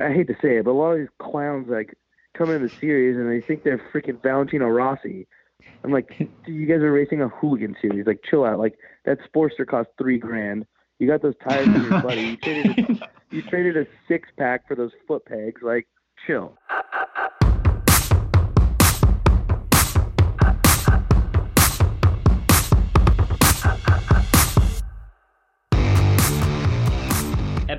I hate to say it, but a lot of these clowns like come in the series and they think they're freaking Valentino Rossi. I'm like, dude, you guys are racing a hooligan series. Like, chill out. Like that Sportster cost three grand. You got those tires for your buddy. You traded, a, you traded a six pack for those foot pegs. Like, chill.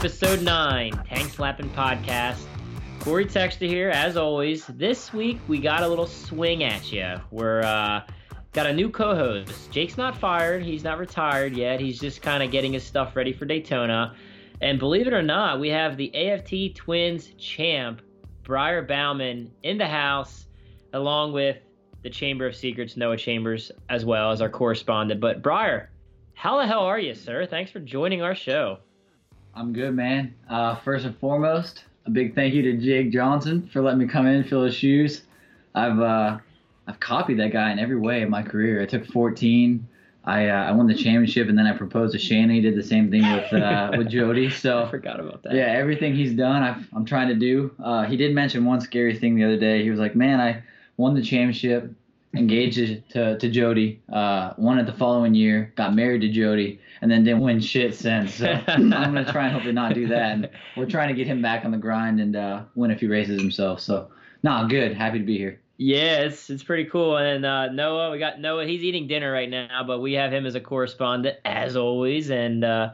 Episode 9, Tank Slapping Podcast. Corey Texter here, as always. This week we got a little swing at you. We're uh, got a new co-host. Jake's not fired. He's not retired yet. He's just kind of getting his stuff ready for Daytona. And believe it or not, we have the AFT Twins champ, Briar Bauman, in the house, along with the Chamber of Secrets, Noah Chambers, as well as our correspondent. But Briar, how the hell are you, sir? Thanks for joining our show. I'm good, man. Uh, first and foremost, a big thank you to Jake Johnson for letting me come in and fill his shoes. I've uh, I've copied that guy in every way in my career. I took 14. I uh, I won the championship, and then I proposed to Shannon. He did the same thing with uh, with Jody. So I forgot about that. Yeah, everything he's done, i am trying to do. Uh, he did mention one scary thing the other day. He was like, "Man, I won the championship, engaged to to Jody, uh, won it the following year, got married to Jody, and then didn't win shit since. So I'm gonna try and hopefully not do that. And we're trying to get him back on the grind and uh, win a few races himself. So, nah, good. Happy to be here. Yeah, it's it's pretty cool. And uh, Noah, we got Noah. He's eating dinner right now, but we have him as a correspondent as always. And uh,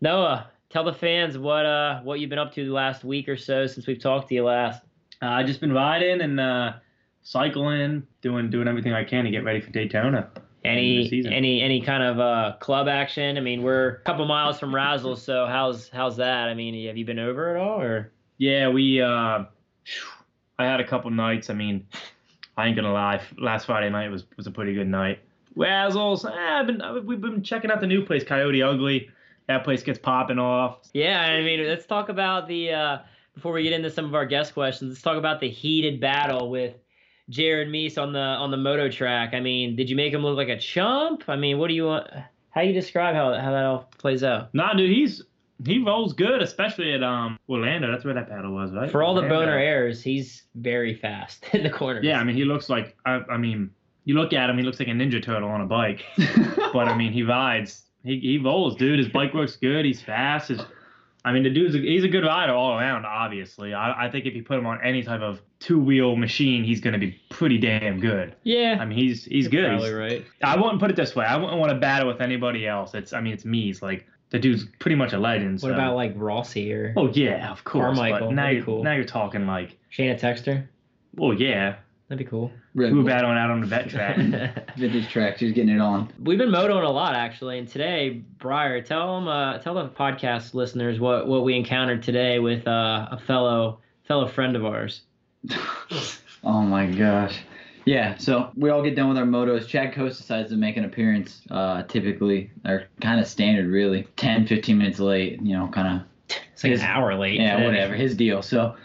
Noah, tell the fans what uh what you've been up to the last week or so since we've talked to you last. Uh, I just been riding and uh, cycling, doing doing everything I can to get ready for Daytona. Any any any kind of uh, club action? I mean, we're a couple miles from Razzle, so how's how's that? I mean, have you been over at all, or? Yeah, we. Uh, I had a couple nights. I mean, I ain't gonna lie. Last Friday night was was a pretty good night. Razzles. Eh, I've been we've been checking out the new place, Coyote Ugly. That place gets popping off. Yeah, I mean, let's talk about the. Uh, before we get into some of our guest questions, let's talk about the heated battle with Jared Mees on the on the moto track. I mean, did you make him look like a chump? I mean, what do you want? How you describe how how that all plays out? Nah, dude, he's he rolls good, especially at um Orlando. That's where that battle was, right? For all the boner airs, he's very fast in the corners. Yeah, I mean, he looks like I, I mean, you look at him, he looks like a ninja turtle on a bike. but I mean, he rides. He he rolls, dude. His bike works good. He's fast. His I mean, the dude's a, he's a good rider all around. Obviously, I, I think if you put him on any type of two wheel machine, he's going to be pretty damn good. Yeah. I mean, he's he's You're good. Probably right. I wouldn't put it this way. I wouldn't want to battle with anybody else. It's I mean, it's me. It's like the dude's pretty much a legend. What so. about like Rossi or? Oh yeah, of course. Carmichael, But now you're, cool. now you're talking like, Shayna Texter. oh yeah, That'd be cool. Red we were Bull. battling out on the vet track. Vintage track. She's getting it on. We've been motoing a lot actually, and today, Briar, tell them, uh, tell the podcast listeners what what we encountered today with uh, a fellow fellow friend of ours. Oh my gosh. Yeah, so we all get done with our motos. Chad Cose decides to make an appearance, uh, typically, or kind of standard, really. 10, 15 minutes late, you know, kind of It's like His- an hour late. Yeah, today. whatever. His deal. So,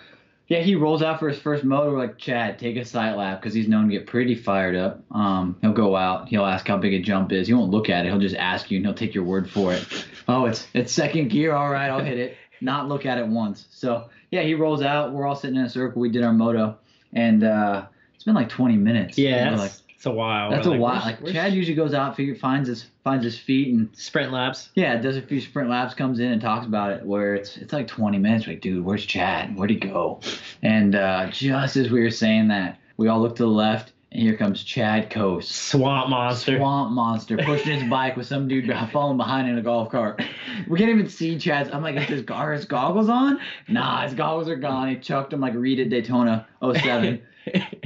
yeah, he rolls out for his first moto. We're like, Chad, take a sight lap because he's known to get pretty fired up. Um, he'll go out. He'll ask how big a jump is. He won't look at it. He'll just ask you, and he'll take your word for it. Oh, it's it's second gear. All right, I'll hit it. Not look at it once. So, yeah, he rolls out. We're all sitting in a circle. We did our moto, and uh, it's been like 20 minutes. Yeah, And we're that's, like it's a while. that's We're a while. Like where's Chad usually goes out, figure, finds his finds his feet, and sprint laps. yeah, does a few sprint laps, comes in and talks about it. Where it's it's like 20 minutes. Like, dude, where's Chad? Where'd he go? And uh, just as we were saying that, we all look to the left, and here comes Chad Cose, Swamp monster. swamp monster, pushing his bike with some dude falling behind in a golf cart. We can't even see Chad's. I'm like, is his, his goggles on? Nah, his goggles are gone. He chucked them like Reed at Daytona 07.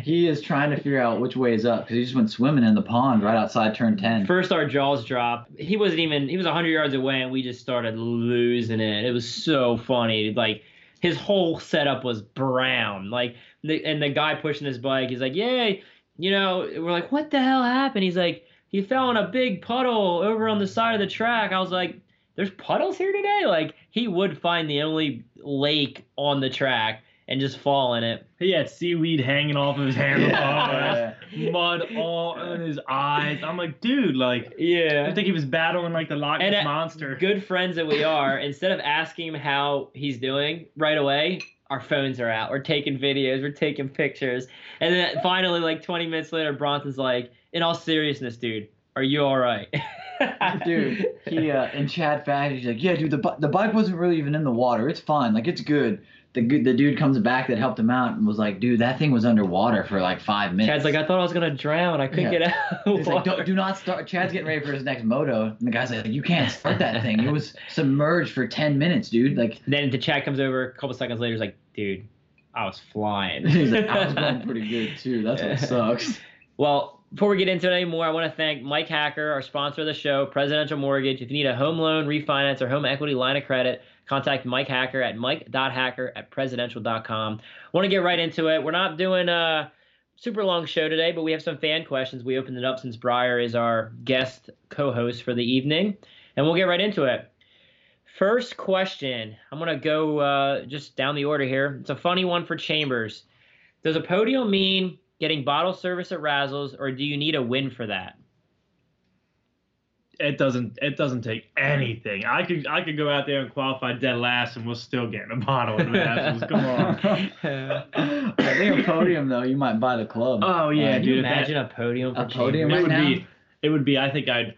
he is trying to figure out which way is up because he just went swimming in the pond right outside turn 10. First, our jaws dropped. He wasn't even. He was 100 yards away, and we just started losing it. It was so funny. Like his whole setup was brown. Like, the, and the guy pushing his bike, he's like, "Yay!" You know, we're like, "What the hell happened?" He's like, "He fell in a big puddle over on the side of the track." I was like, "There's puddles here today." Like he would find the only lake on the track and just fall in it. he had seaweed hanging off of his handlebars, Yeah. mud all in his eyes. I'm like, dude, like. Yeah. I think he was battling like the Loch Ness uh, monster. good friends that we are, instead of asking him how he's doing right away, our phones are out. We're taking videos. We're taking pictures. And then finally, like 20 minutes later, Bronson's like, in all seriousness, dude, are you all right? dude, he uh, in Chad fact, he's like, yeah, dude, the the bike wasn't really even in the water. It's fine, like it's good. The good the dude comes back that helped him out and was like, dude, that thing was underwater for like five minutes. Chad's like, I thought I was gonna drown. I couldn't Yeah. get out. of He's like, water." Don't, do not start. Chad's getting ready for his next moto, and the guy's like, you can't start that thing. It was submerged for ten minutes, dude. Like, Then the Chad comes over a couple seconds later. He's like, dude, I was flying. he's like, I was going pretty good too. That's what sucks. Well, before we get into it anymore, I want to thank Mike Hacker, our sponsor of the show, Presidential Mortgage. If you need a home loan, refinance, or home equity line of credit, contact Mike Hacker at mike.hacker at presidential.com. want to get right into it. We're not doing a super long show today, but we have some fan questions. We opened it up since Briar is our guest co host for the evening, and we'll get right into it. First question. I'm going to go uh, just down the order here. It's a funny one for Chambers. Does a podium mean getting bottle service at Razzles, or do you need a win for that? It doesn't. It doesn't take anything. I could. I could go out there and qualify dead last, and we'll still get a bottle of Razzles. Come on. I think a podium though, you might buy the club. Oh yeah, Can you dude. if that- imagine a podium for A podium Chambers? it right would now? be. It would be. I think I'd.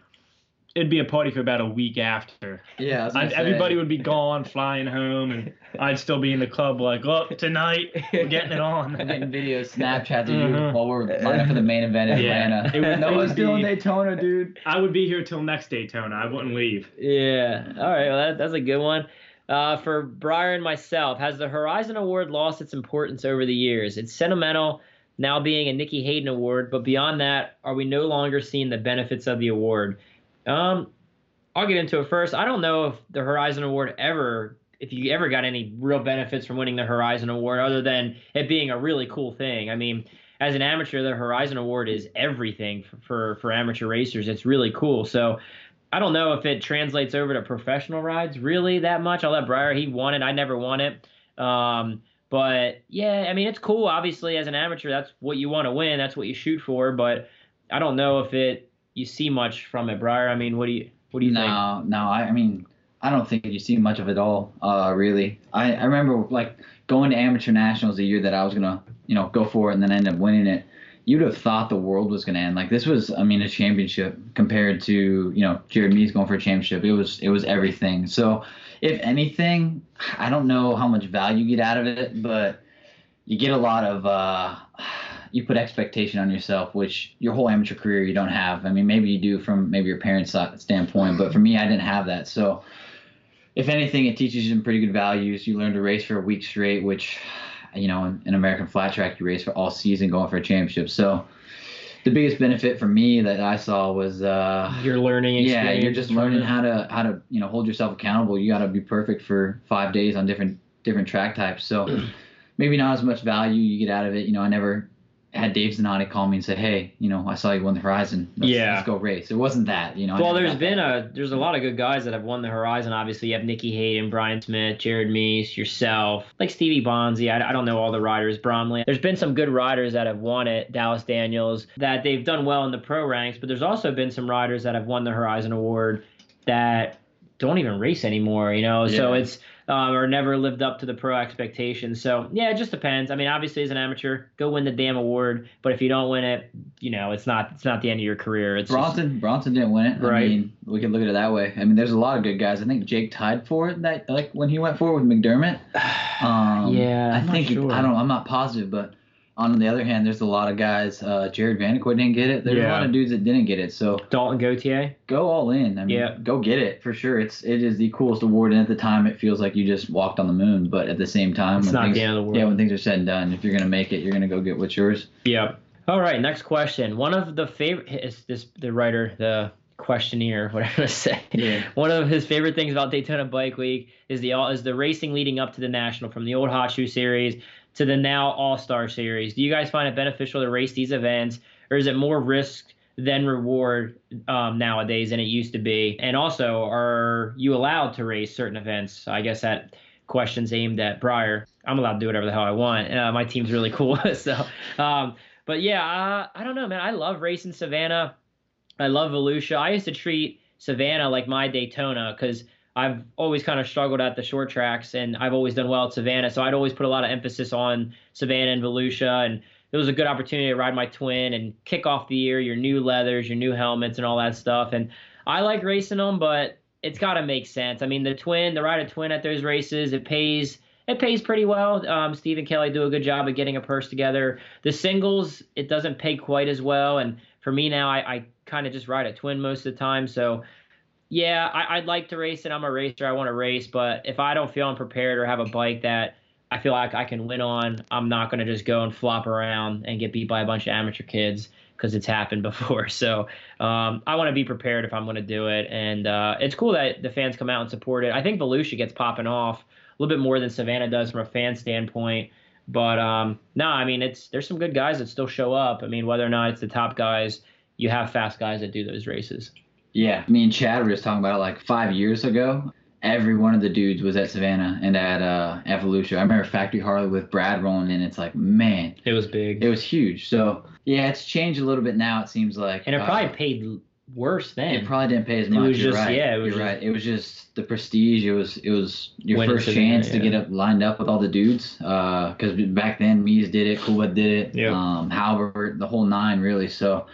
It'd be a party for about a week after. yeah, I I'd, everybody would be gone, flying home, and I'd still be in the club like, look, tonight we're getting it on. I'm getting videos, Snapchats of you Mhm. while we're lining up for the main event in Yeah. Atlanta. It would- no it one's would still in Daytona, dude. I would be here till next Daytona. I wouldn't leave. Yeah. All right. Well, that, that's a good one. Uh, for Briar and myself, has the Horizon Award lost its importance over the years? It's sentimental now being a Nicky Hayden Award, but beyond that, are we no longer seeing the benefits of the award? Um, I'll get into it first. I don't know if the Horizon Award ever, if you ever got any real benefits from winning the Horizon Award, other than it being a really cool thing. I mean, as an amateur, the Horizon Award is everything for, for, for amateur racers. It's really cool. So I don't know if it translates over to professional rides really that much. I'll let Briar. He won it. I never won it. Um, but yeah, I mean, it's cool. Obviously, as an amateur, that's what you want to win. That's what you shoot for. But I don't know if it you see much from it, Briar. I mean, what do you what do you think? No, no. I, I mean, I don't think you see much of it all. Uh, really. I, I remember like going to amateur nationals the year that I was gonna, you know, go for it and then end up winning it. You'd have thought the world was gonna end. Like this was, I mean, a championship compared to, you know, Jared Mees going for a championship. It was, it was everything. So, if anything, I don't know how much value you get out of it, but you get a lot of. Uh, you put expectation on yourself, which your whole amateur career you don't have. I mean, maybe you do from maybe your parents' standpoint, but for me, I didn't have that. So, if anything, it teaches you some pretty good values. You learn to race for a week straight, which, you know, in, in American flat track, you race for all season going for a championship. So, the biggest benefit for me that I saw was, uh, Your learning yeah, you're just learning how to how to you know hold yourself accountable. You got to be perfect for five days on different different track types. So maybe not as much value you get out of it. You know, I never had Dave Zanotti call me and say, "Hey, you know, I saw you won the Horizon. Let's, Yeah. let's go race." It wasn't that. You know. Well, there's been that. a there's a lot of good guys that have won the Horizon. Obviously, you have Nicky Hayden, Bryan Smith, Jared Mees, yourself, like Stevie Bonsey. I, I don't know all the riders. Bromley. There's been some good riders that have won it. Dallas Daniels that they've done well in the pro ranks, but there's also been some riders that have won the Horizon Award that don't even race anymore. You know, so it's um, or never lived up to the pro expectations. So yeah, it just depends. I mean, obviously as an amateur, go win the damn award. But if you don't win it, you know, it's not it's not the end of your career. It's just- Bronson Bronson didn't win it. I Right. mean, we could look at it that way. I mean, there's a lot of good guys. I think Jake tied for it that like when he went for it with McDermott. Um, Yeah, I I'm not think sure. I don't. I'm not positive, but on the other hand, there's a lot of guys. Uh, Jarod Vanderkooi didn't get it. There's a lot of dudes that didn't get it. So Dalton Gauthier. go all in. I mean, Yeah. go get it for sure. It's it is the coolest award, and at the time, it feels like you just walked on the moon. But at the same time, It's when not things, the end of the world. Yeah, when things are said and done, if you're gonna make it, you're gonna go get what's yours. Yep. All right, next question. One of the favorite is this the writer, the questionnaire, whatever to say. Yeah. One of his favorite things about Daytona Bike Week is the is the racing leading up to the national, from the old Hot Shoe Series to the now All Star Series. Do you guys find it beneficial to race these events, or is it more risk than reward um, nowadays than it used to be? And also, are you allowed to race certain events? I guess that question's aimed at Briar. I'm allowed to do whatever the hell I want. Uh, my team's really cool, so. Um, but yeah, I don't know, man. I love racing Savannah. I love Volusia. I used to treat Savannah like my Daytona because I've always kind of struggled at the short tracks, and I've always done well at Savannah. So I'd always put a lot of emphasis on Savannah and Volusia, and it was a good opportunity to ride my twin and kick off the year, your new leathers, your new helmets, and all that stuff. And I like racing them, but it's got to make sense. I mean, the twin, the ride a twin at those races, it pays. It pays pretty well. Um, Steve and Kelly do a good job of getting a purse together. The singles, it doesn't pay quite as well. And for me now, I, I kind of just ride a twin most of the time. So yeah, I, would like to race it. I'm a racer. I want to race, but if I don't feel I'm prepared or have a bike that I feel like I can win on, I'm not going to just go and flop around and get beat by a bunch of amateur kids because it's happened before. So um, I want to be prepared if I'm going to do it. And uh, it's cool that the fans come out and support it. I think Volusia gets popping off a little bit more than Savannah does from a fan standpoint. But um, no, I mean it's there's some good guys that still show up. I mean whether or not it's the top guys, you have fast guys that do those races. Yeah, me and Chad were just talking about it like five years ago. Every one of the dudes was at Savannah and at uh, Evolution. I remember Factory Harley with Brad rolling in. It's like, man, it was big. It was huge. So yeah, it's changed a little bit now. It seems like, and it probably uh, paid worse then. It probably didn't pay as much. It was You're just right. yeah. It was You're just, right. It was just the prestige. It was it was your first chance to yeah. get up lined up with all the dudes. Because back then, Mees did it, Coolbeth did it, Yep. um, Halbert, the whole nine really. So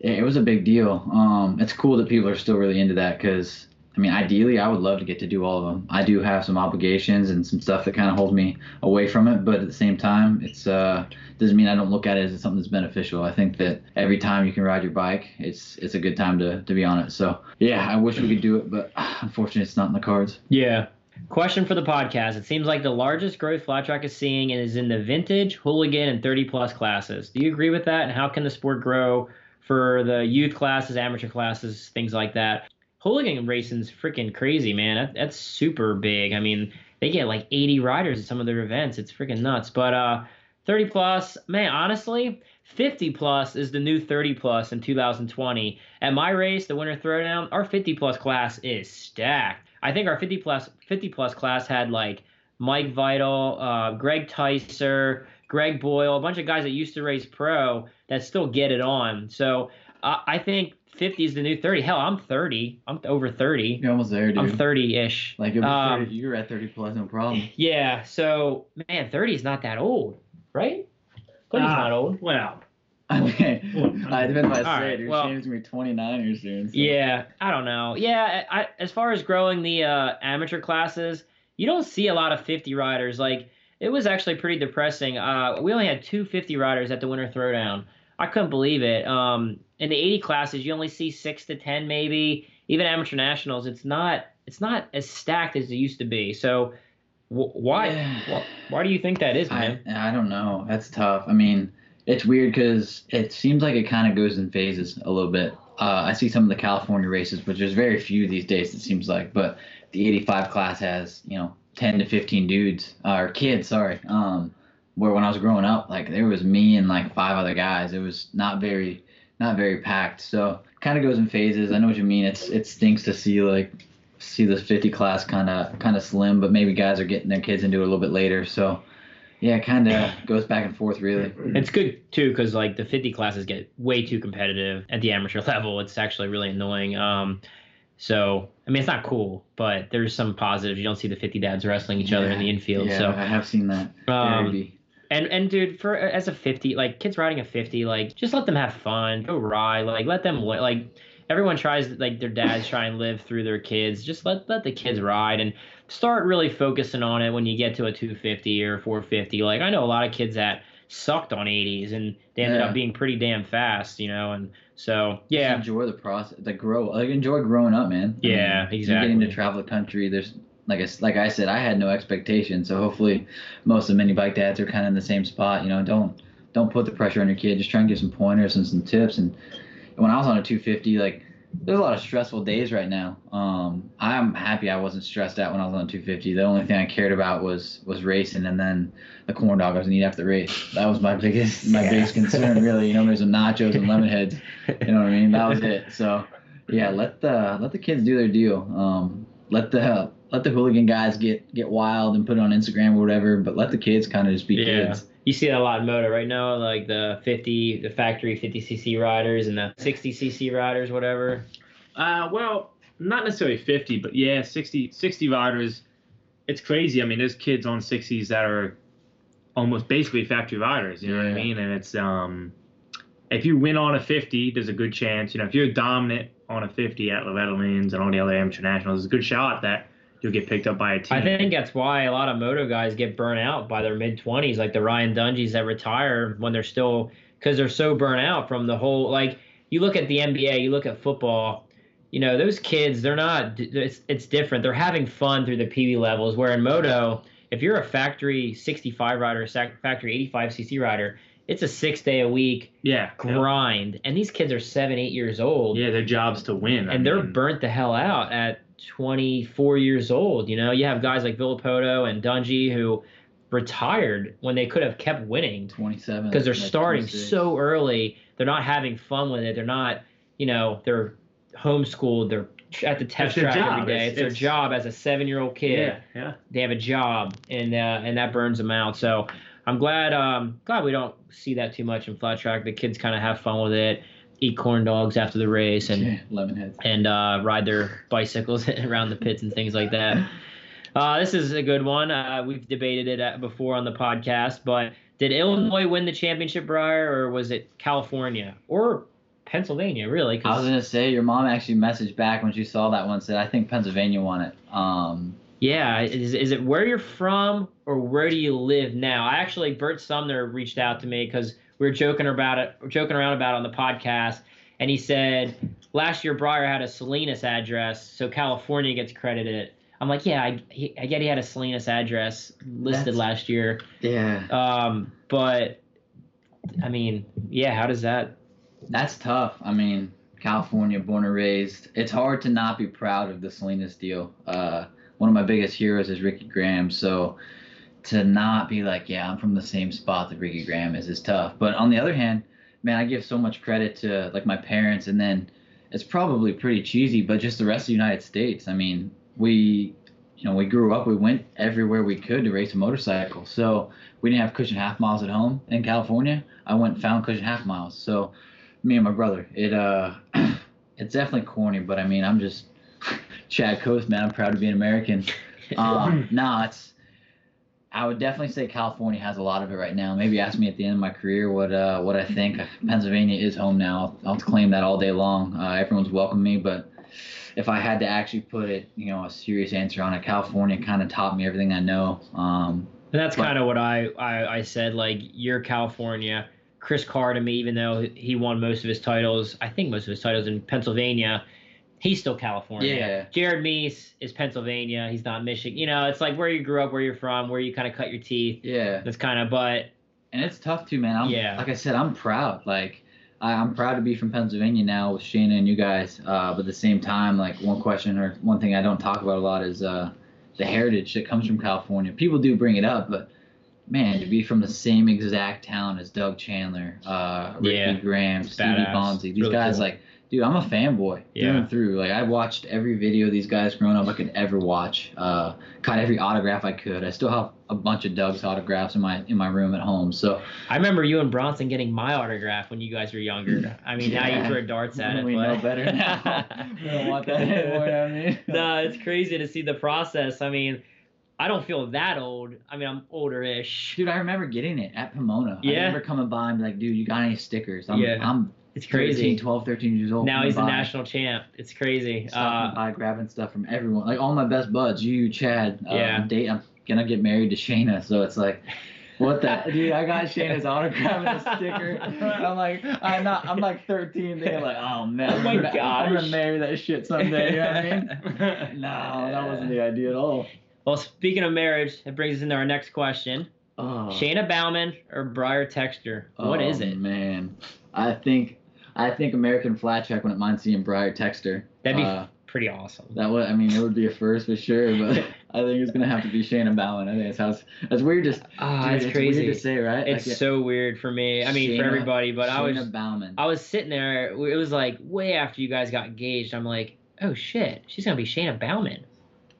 it, was a big deal. Um, it's cool that people are still really into that because. I mean, ideally, I would love to get to do all of them. I do have some obligations and some stuff that kind of holds me away from it, but at the same time, it's uh, doesn't mean I don't look at it as something that's beneficial. I think that every time you can ride your bike, it's it's a good time to, to be on it. So yeah, I wish we could do it, but unfortunately, it's not in the cards. Yeah. Question for the podcast. It seems like the largest growth flat track is seeing is in the vintage, hooligan, and 30 plus classes. Do you agree with that? And how can the sport grow for the youth classes, amateur classes, things like that? Hooligan racing's freaking crazy, man. That, that's super big. I mean, they get like 80 riders at some of their events. It's freaking nuts. But uh, 30 plus, man, honestly, 50 plus is the new 30 plus in 2020. At my race, the Winter Throwdown, our 50 plus class is stacked. I think our 50 plus 50 plus class had like Mike Vital, uh, Greg Tyser, Greg Boyle, a bunch of guys that used to race pro that still get it on. So uh, I think 50 is the new 30. Hell, I'm 30. I'm over 30. You're almost there, dude. I'm 30 ish. Like, it'll Um, 30, you're at 30 plus, no problem. Yeah. So man, 30 is not that old, right? 30 is Ah, not old. Well, I mean, I depends what I all say. right, dude. well- Shane's gonna be 29 here soon. So. Yeah, I don't know. Yeah, I, as far as growing the uh, amateur classes, you don't see a lot of 50 riders. Like it was actually pretty depressing. Uh, we only had two 50 riders at the Winter Throwdown. I couldn't believe it. Um, in the 80 classes, you only see six to 10, maybe. Even amateur nationals, it's not it's not as stacked as it used to be. So wh- why Yeah. wh- why do you think that is, I, man? I don't know. That's tough. I mean, it's weird because it seems like it kind of goes in phases a little bit. Uh, I see some of the California races, which there's very few these days. It seems like, but the 85 class has you know 10 to 15 dudes uh, or kids. Sorry. Um, where when I was growing up, like there was me and like five other guys. It was not very not very packed. So kind of goes in phases. I know what you mean. It's it stinks to see like see the 50 class kind of kind of slim, but maybe guys are getting their kids into it a little bit later. So yeah, it kind of goes back and forth really. It's good too because like the 50 classes get way too competitive at the amateur level. It's actually really annoying. Um, so I mean it's not cool, but there's some positives. You don't see the 50 dads wrestling each other in the infield. Yeah, so I have seen that. Um, and and dude, for as a 50, like kids riding a 50, like just let them have fun, go ride, like let them like everyone tries like their dads try and live through their kids. Just let let the kids ride and start really focusing on it when you get to a 250 or 450. Like I know a lot of kids that sucked on 80s and they ended Yeah. up being pretty damn fast, you know, and so Just yeah. enjoy the process, the grow. Like enjoy growing up, man. I Yeah, mean, You're getting to travel the country. There's like I, like I said, I had no expectations. So hopefully, most of the mini bike dads are kind of in the same spot. You know, don't don't put the pressure on your kid. Just try and give some pointers and some tips. And when I was on a 250, like there's a lot of stressful days right now. Um, I'm happy I wasn't stressed out when I was on 250. The only thing I cared about was was racing, and then the corn dog I was gonna eat after the race. That was my biggest my Yeah. biggest concern, really. You know, there's some nachos and lemon heads. You know what I mean? That was it. So yeah, let the let the kids do their deal. Um, let the let the hooligan guys get get wild and put it on Instagram or whatever, but let the kids kind of just be Yeah. kids. You see that a lot in moto right now, like the 50, the factory 50cc riders and the 60cc riders, whatever. Uh, well, not necessarily 50, but yeah, 60, 60 riders. It's crazy. I mean, there's kids on 60s that are almost basically factory riders. You know what I mean? And it's um, if you win on a 50, there's a good chance. You know, if you're dominant on a 50 at Loretta Lynn's and all the other amateur nationals, there's a good shot that you'll get picked up by a team. I think that's why a lot of moto guys get burnt out by their mid 20s, like the Ryan Dungeys that retire when they're still because they're so burnt out from the whole. Like you look at the NBA, you look at football. You know those kids, they're not. It's it's different. They're having fun through the PB levels. Where in moto, if you're a factory 65 rider, sac- factory 85 cc rider, it's a six day a week yeah, grind, and these kids are seven, eight years old yeah, their job's to win. I and they're mean, burnt the hell out at 24 years old. You know, you have guys like Villopoto and Dungey who retired when they could have kept winning 27. because they're like starting 26. so early. They're not having fun with it. They're not, you know, they're homeschooled. They're at the test track job. every day. It's- It's, their it's- job as a seven-year-old kid yeah, yeah. they have a job and uh, and that burns them out. So I'm glad um glad we don't see that too much in flat track. The kids kind of have fun with it, eat corn dogs after the race, and Yeah, lemon heads. and uh, ride their bicycles around the pits and things like that. Uh, this is a good one. Uh, we've debated it uh, before on the podcast, but did Illinois win the championship, Briar, or was it California or Pennsylvania? Really? I was gonna say your mom actually messaged back when she saw that one and said I think Pennsylvania won it. Um, Yeah, is, is it where you're from or where do you live now? I actually Bert Sumner reached out to me because we were joking about it, joking around about it on the podcast, and he said last year Briar had a Salinas address, so California gets credited. I'm like, yeah, I, he, I get he had a Salinas address listed That's- last year, yeah, um, but I mean, yeah, how does that? that's tough. I mean, California, born and raised. It's hard to not be proud of the Salinas deal. Uh, one of my biggest heroes is Ricky Graham, so to not be like, yeah, I'm from the same spot that Ricky Graham is, is tough. But on the other hand, man, I give so much credit to like my parents, and then it's probably pretty cheesy, but just the rest of the United States. I mean, we, you know, we grew up, we went everywhere we could to race a motorcycle. So we didn't have cushion half miles at home in California. I went and found cushion half miles. So me and my brother, it uh, it's definitely corny, but I mean, I'm just Chad Cose, man. I'm proud to be an American. Um, no, it's. I would definitely say California has a lot of it right now. Maybe ask me at the end of my career what uh, what I think. Pennsylvania is home now. I'll, I'll claim that all day long. Uh, everyone's welcomed me, but if I had to actually put it, you know, a serious answer on it, California kind of taught me everything I know. Um, And that's kind of what I, I I said. Like you're California. Chris Carr to me, even though he won most of his titles, I think most of his titles in Pennsylvania, he's still California. Yeah. Jared Mees is Pennsylvania. He's not Michigan. You know, it's like where you grew up, where you're from, where you kind of cut your teeth. yeah, That's kind of, but and it's tough too, man. I'm, Yeah. Like I said, I'm proud. Like I, I'm proud to be from Pennsylvania now with Shayna and you guys. Uh, but at the same time, like one question or one thing I don't talk about a lot is uh, the heritage that comes from California. People do bring it up, but man, to be from the same exact town as Doug Chandler, uh, Ricky Yeah. Graham, Stevie. Bonsey, these Really guys, cool. like, dude, I'm a fanboy through Yeah. and through. Like, I watched every video of these guys growing up I could ever watch. Uh, caught every autograph I could. I still have a bunch of Doug's autographs in my in my room at home. So I remember you and Bronson getting my autograph when you guys were younger. I mean, now you Yeah. throw darts at it. we but... know better now. we don't want that anymore. I mean, no, it's crazy to see the process. I mean, I don't feel that old. I mean, I'm older-ish. Dude, I remember getting it at Pomona. Yeah. I remember coming by and be like, dude, you got any stickers? I'm, Yeah. I'm It's 13, crazy. 12, 13 years old. Now he's the by, national champ. It's crazy. Stopping Uh, by, grabbing stuff from everyone. Like all my best buds, you, Chad. Uh, Yeah. I'm, date, I'm gonna get married to Shayna, so it's like, what the dude? I got Shayna's autograph and a sticker. I'm like, I'm not. I'm like 13, thinking like, oh man, Oh my I'm, gonna, I'm gonna marry that shit someday. You know what I mean? No, that wasn't the idea at all. well, speaking of marriage, it brings us into our next question: Oh. Shayna Bauman or Briar Texter? What is Oh, it? Man, I think I think American Flat Track wouldn't mind seeing Briar Texter. That'd be Uh, pretty awesome. that would I mean it would be a first for sure, but I think it's gonna have to be Shayna Bauman. I think it's how it's, that's weird. Just Ah, it's it's crazy. to say, right? It's Like, so weird for me. I mean, for everybody, but I was Bauman. I was sitting there. It was like way after you guys got engaged. I'm like, oh shit, she's gonna be Shayna Bauman.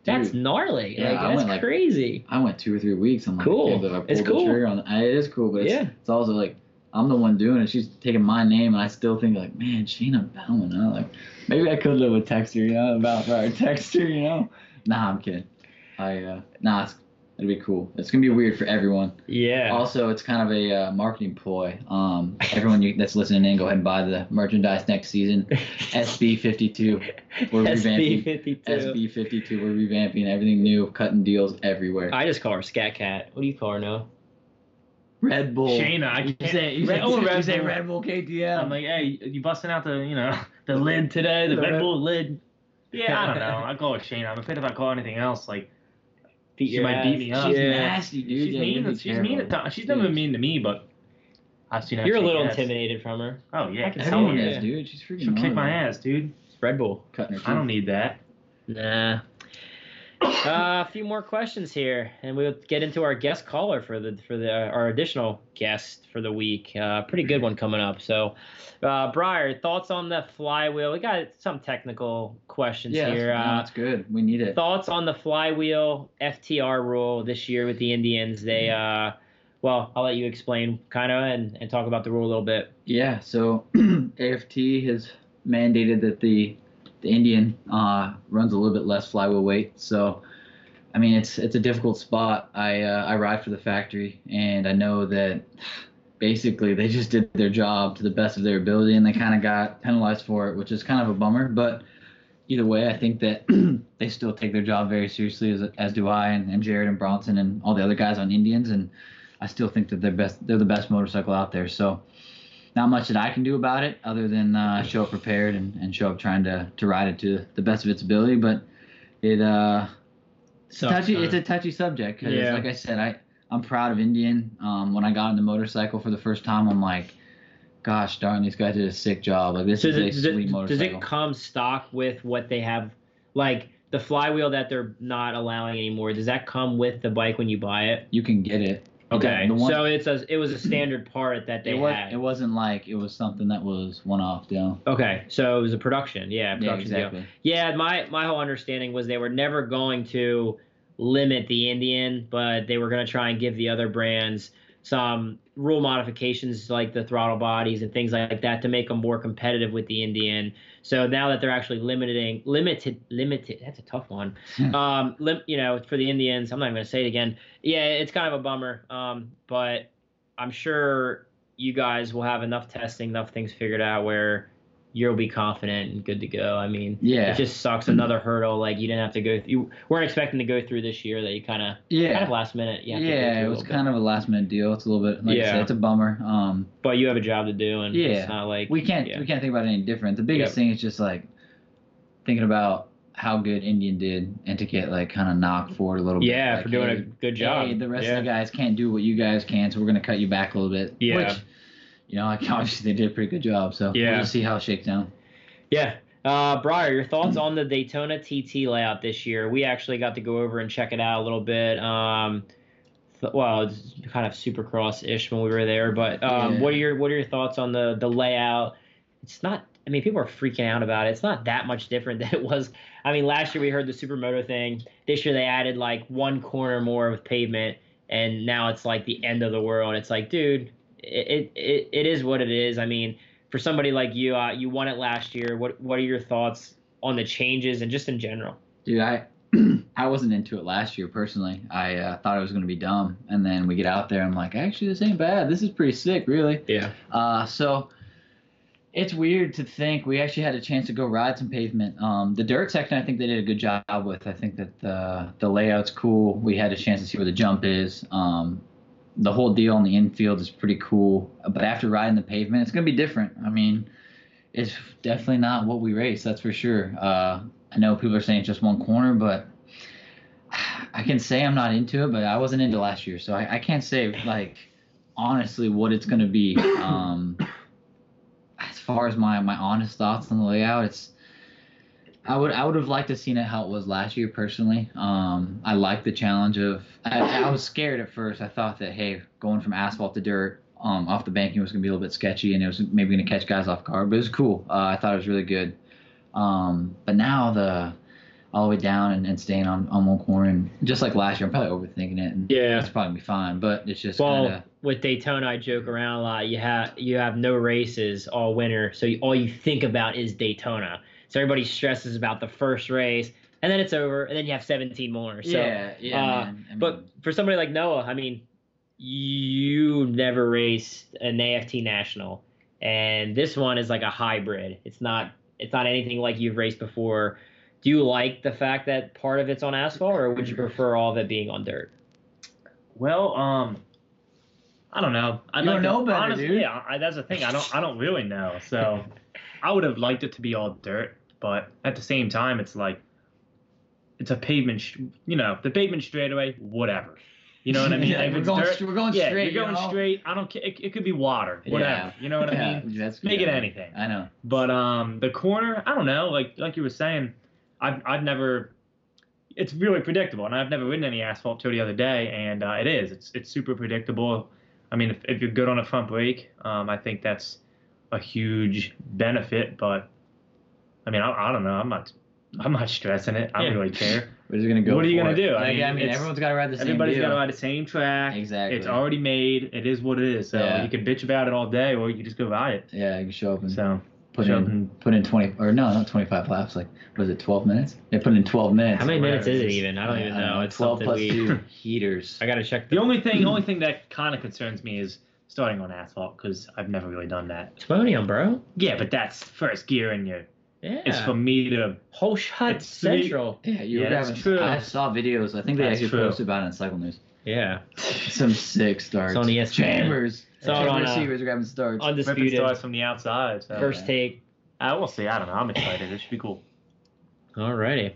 That's Dude. gnarly. Yeah, like, I that's went, like, crazy. I went two or three weeks. I'm like, Cool. I pulled It's cool. trigger on the, It is cool, but it's, Yeah. it's also like I'm the one doing it. She's taking my name, and I still think like, man, Shayna Bauman. Huh? Like, maybe I could live with Texter, you know, about our Texter, you know. Nah, I'm kidding. I uh, nah, it's, it'll be cool. It's gonna be weird for everyone. Yeah. Also, it's kind of a uh, marketing ploy. Um, everyone you, that's listening in, go ahead and buy the merchandise next season. SB52. We're revamping. SB52. SB52. We're revamping everything new, cutting deals everywhere. I just call her Scat Cat. What do you call her now? Red Bull. Shayna, I You can't- say, you Red- say, oh, you say Bull. Red Bull KTM. I'm like, hey, you busting out the, you know, the lid today, the The Red Red- Bull lid. Yeah, I don't know. I call it Shayna. I'm afraid if I call anything else, like Beat she might ass. beat me up. She's Yeah. nasty, dude. she's Yeah, mean. gotta be She's mean at careful. times. She's never been mean to me, but I've seen her. You're a little ass. intimidated from her. Oh yeah, I can hell tell Everyone you. is, dude. She's freaking She'll kick annoying. my ass, dude. Red Bull. Cutting her I don't need that. Nah. Uh, a few more questions here, and we'll get into our guest caller for the for the our additional guest for the week. Uh, pretty good one coming up. So, uh, Briar, thoughts on the flywheel? We got some technical questions Yeah, here. that's, Uh, that's good. We need it. thoughts on the flywheel FTR rule this year with the Indians? They, uh, well, I'll let you explain kind of and, and talk about the rule a little bit. Yeah, so AFT has mandated that the the Indian uh, runs a little bit less flywheel weight. So, I mean, it's it's a difficult spot. I uh, I ride for the factory, and I know that basically they just did their job to the best of their ability, and they kind of got penalized for it, which is kind of a bummer. But either way, I think that they still take their job very seriously, as as do I and, and Jared and Bronson and all the other guys on Indians, and I still think that they're best. They're the best motorcycle out there. So not much that I can do about it other than uh, show up prepared and, and show up trying to, to ride it to the best of its ability. But it uh, it's a Sucks, touchy. huh? It's a touchy subject because, Yeah. like I said, I I'm proud of Indian. Um, when I got on the motorcycle for the first time, I'm like, gosh darn, these guys did a sick job. Like this is a does, sweet it, does it come stock with what they have, like the flywheel that they're not allowing anymore? Does that come with the bike when you buy it? you can get it. Okay, The one- so it's a it was a standard part that they it, was, had. it wasn't like it was something that was one off deal. okay, so it was a production, yeah, Yeah, production deal. Yeah, my my whole understanding was they were never going to limit the Indian, but they were going to try and give the other brands some rule modifications like the throttle bodies and things like that to make them more competitive with the Indian. So now that they're actually limiting limited limited that's a tough one. um lim, you know, for the Indians, I'm not even going to say it again. Yeah, it's kind of a bummer. Um but I'm sure you guys will have enough testing, enough things figured out where you'll be confident and good to go. I mean, Yeah. it just sucks another hurdle like you didn't have to go you weren't expecting to go through this year that you kind of Yeah. kind of last minute you have to yeah, it was kind of a last minute deal. It's a little bit like I Yeah. said, it's a bummer. Um, but you have a job to do and Yeah. it's not like we can't yeah. we can't think about it any different. The biggest Yep. thing is just like thinking about how good Indian did and to get like kind of knocked forward a little bit. yeah Like, for doing hey, a good job Hey, the rest yeah. of the guys can't do what you guys can, so we're gonna cut you back a little bit. Yeah. Which, you know, like obviously they did a pretty good job. So Yeah. we'll just see how it shakes down. Yeah. Uh, Briar, your thoughts on the Daytona TT layout this year? We actually got to go over and check it out a little bit. Um, th- well, it's kind of supercross-ish when we were there, but um, Yeah. what are your what are your thoughts on the the layout? It's not. I mean, people are freaking out about it. It's not that much different than it was. I mean, last year we heard the supermoto thing. This year they added like one corner more with pavement, and now it's like the end of the world. It's like, dude, it it, it is what it is. I mean, for somebody like you, uh, you won it last year. What what are your thoughts on the changes and just in general? Dude, I I wasn't into it last year personally. I uh, thought it was gonna be dumb, and then we get out there, I'm like, actually, this ain't bad. This is pretty sick, really. Yeah. Uh, so it's weird to think we actually had a chance to go ride some pavement. Um, the dirt section, I think they did a good job with. I think that the the layout's cool. We had a chance to see where the jump is. Um, the whole deal on the infield is pretty cool. But after riding the pavement, it's gonna be different. I mean, it's definitely not what we race. That's for sure. Uh, I know people are saying it's just one corner, but I can say I'm not into it. But I wasn't into last year, so I, I can't say like honestly what it's gonna be. Um, as far as my my honest thoughts on the layout, it's I would I would have liked to seen it how it was last year personally. Um, I like the challenge of I, I was scared at first. I thought that hey, going from asphalt to dirt um, off the banking was gonna be a little bit sketchy and it was maybe gonna catch guys off guard, but it was cool. Uh, I thought it was really good. Um, but now the all the way down and, and staying on, on one corner. And just like last year, I'm probably overthinking it. And Yeah. it's probably gonna be fine. But it's just Well, kind of with Daytona, I joke around a lot. You have you have no races all winter, so you, all you think about is Daytona. So everybody stresses about the first race, and then it's over, and then you have 17 more. So, yeah, yeah. uh, man. I but for somebody like Noah, I mean, you never raced an AFT national, and this one is like a hybrid. It's not it's not anything like you've raced before. Do you like the fact that part of it's on asphalt, or would you prefer all of it being on dirt? Well, um, I don't know. I don't know better, honestly, dude. Yeah, I, that's the thing. I don't. I don't really know. So, I would have liked it to be all dirt, but at the same time, it's like, it's a pavement. Sh- you know, the pavement straightaway, whatever. You know what I mean? Yeah, If we're going dirt, we're going yeah, straight, You're going you know? straight. I don't care. It, it could be water, whatever. Yeah. You know what I mean? That's Make it anything. I know. But um, the corner, I don't know. Like like you were saying, I've I've never. It's really predictable, and I've never ridden any asphalt till the other day, and uh, it is. It's it's super predictable. I mean, if, if you're good on a front brake, um, I think that's a huge benefit. But I mean, I, I don't know. I'm not I'm not stressing it. I don't Yeah. really care. We're just gonna go. What are you for gonna it. do? I mean, I mean, it's- everyone's got to ride the same Everybody's deal. got to ride the same track. Exactly. It's already made. It is what it is. So Yeah. you can bitch about it all day, or you can just go buy it. Yeah, you can show up and So put show up in and- put in twenty or no, not twenty five laps. Like was it twelve minutes? They put in twelve minutes. How many whatever minutes is it it is. even? I don't even know. It's twelve something plus we. two heaters. I gotta check the. The only thing, the only thing that kind of concerns me is starting on asphalt because I've never really done that. It's podium, bro. Yeah, but that's first gear and you. Yeah. It's for me to. whole shot It's three- central. Yeah, you Yeah, were that's having. true. I saw videos. I think they That's actually true. posted about it on Cycle News. Yeah. Some sick starts. It's on ESPN. Chambers. Saw Chamber on, uh, receivers are grabbing starts. Ripping Undisputed. starts from the outside. So. First yeah. take. Uh, we'll see. I don't know. I'm excited. It should be cool. Alrighty.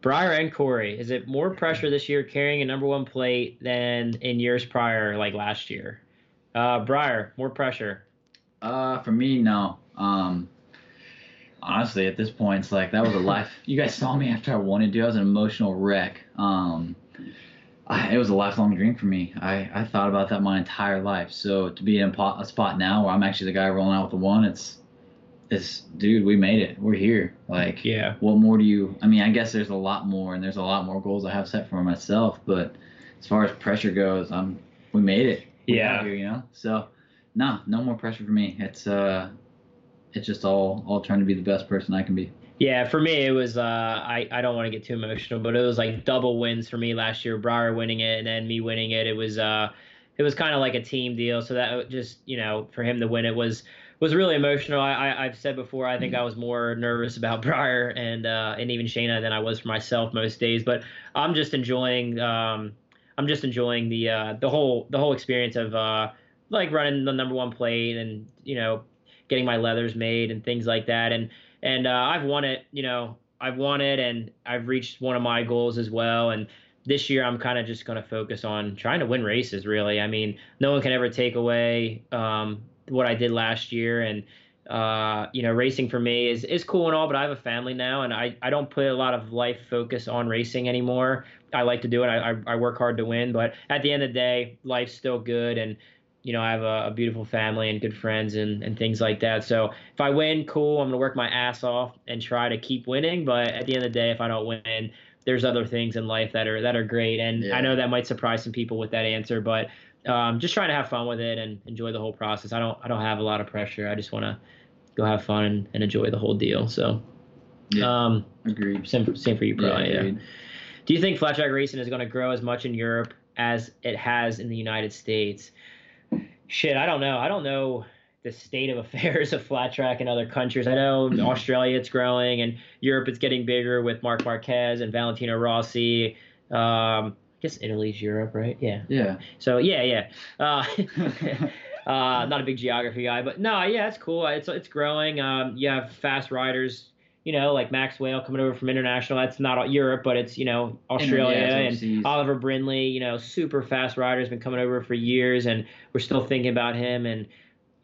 Briar and Corey, is it more pressure this year carrying a number one plate than in years prior, like last year? Uh, Briar, more pressure. Uh, for me, no. Um, honestly, at this point, it's like that was a life. You guys saw me after I it, dude. I was an emotional wreck. Um, I, it was a lifelong dream for me. I, I thought about that my entire life. So to be in a, a spot now where I'm actually the guy rolling out with the one, it's, it's, dude, we made it. We're here. Like, Yeah. what more do you? I mean, I guess there's a lot more, and there's a lot more goals I have set for myself. But as far as pressure goes, I'm, we made it. We Yeah. here, you know. So, no, no more pressure for me. It's uh, it's just all all trying to be the best person I can be. Yeah, for me it was uh I, I don't want to get too emotional, but it was like double wins for me last year. Briar winning it and then me winning it. It was uh it was kind of like a team deal. So that just you know for him to win it was was really emotional. I, I I've said before I think I was more nervous about Briar and uh and even Shayna than I was for myself most days. But I'm just enjoying um I'm just enjoying the uh the whole the whole experience of uh like running the number one plate and you know getting my leathers made and things like that and and uh, I've won it. You know, I've won it, and I've reached one of my goals as well. And this year, I'm kind of just going to focus on trying to win races. Really, I mean, no one can ever take away um, what I did last year, and uh, you know, racing for me is is cool and all, but I have a family now, and I I don't put a lot of life focus on racing anymore. I like to do it. I I, I work hard to win, but at the end of the day, life's still good, and you know, I have a, a beautiful family and good friends and, and things like that. So if I win, cool. I'm gonna work my ass off and try to keep winning. But at the end of the day, if I don't win, there's other things in life that are that are great. And Yeah. I know that might surprise some people with that answer, but um, just trying to have fun with it and enjoy the whole process. I don't I don't have a lot of pressure. I just want to go have fun and, and enjoy the whole deal. So Yeah. um, Agreed. same for, same for you, probably. Yeah, agreed. Do you think flat track racing is going to grow as much in Europe as it has in the United States? Shit, I don't know. I don't know the state of affairs of flat track in other countries. I know Australia it's growing, and Europe it's getting bigger with Marc Marquez and Valentino Rossi. Um, I guess Italy's Europe, right? Yeah. Yeah. So yeah, yeah. Uh, uh, not a big geography guy, but no, yeah, it's cool. It's it's growing. Um, you have fast riders, you know, like Max Whale coming over from international. That's not all- Europe, but it's you know Australia and. Oliver Brindley. You know, super fast rider's been coming over for years, and we're still thinking about him and.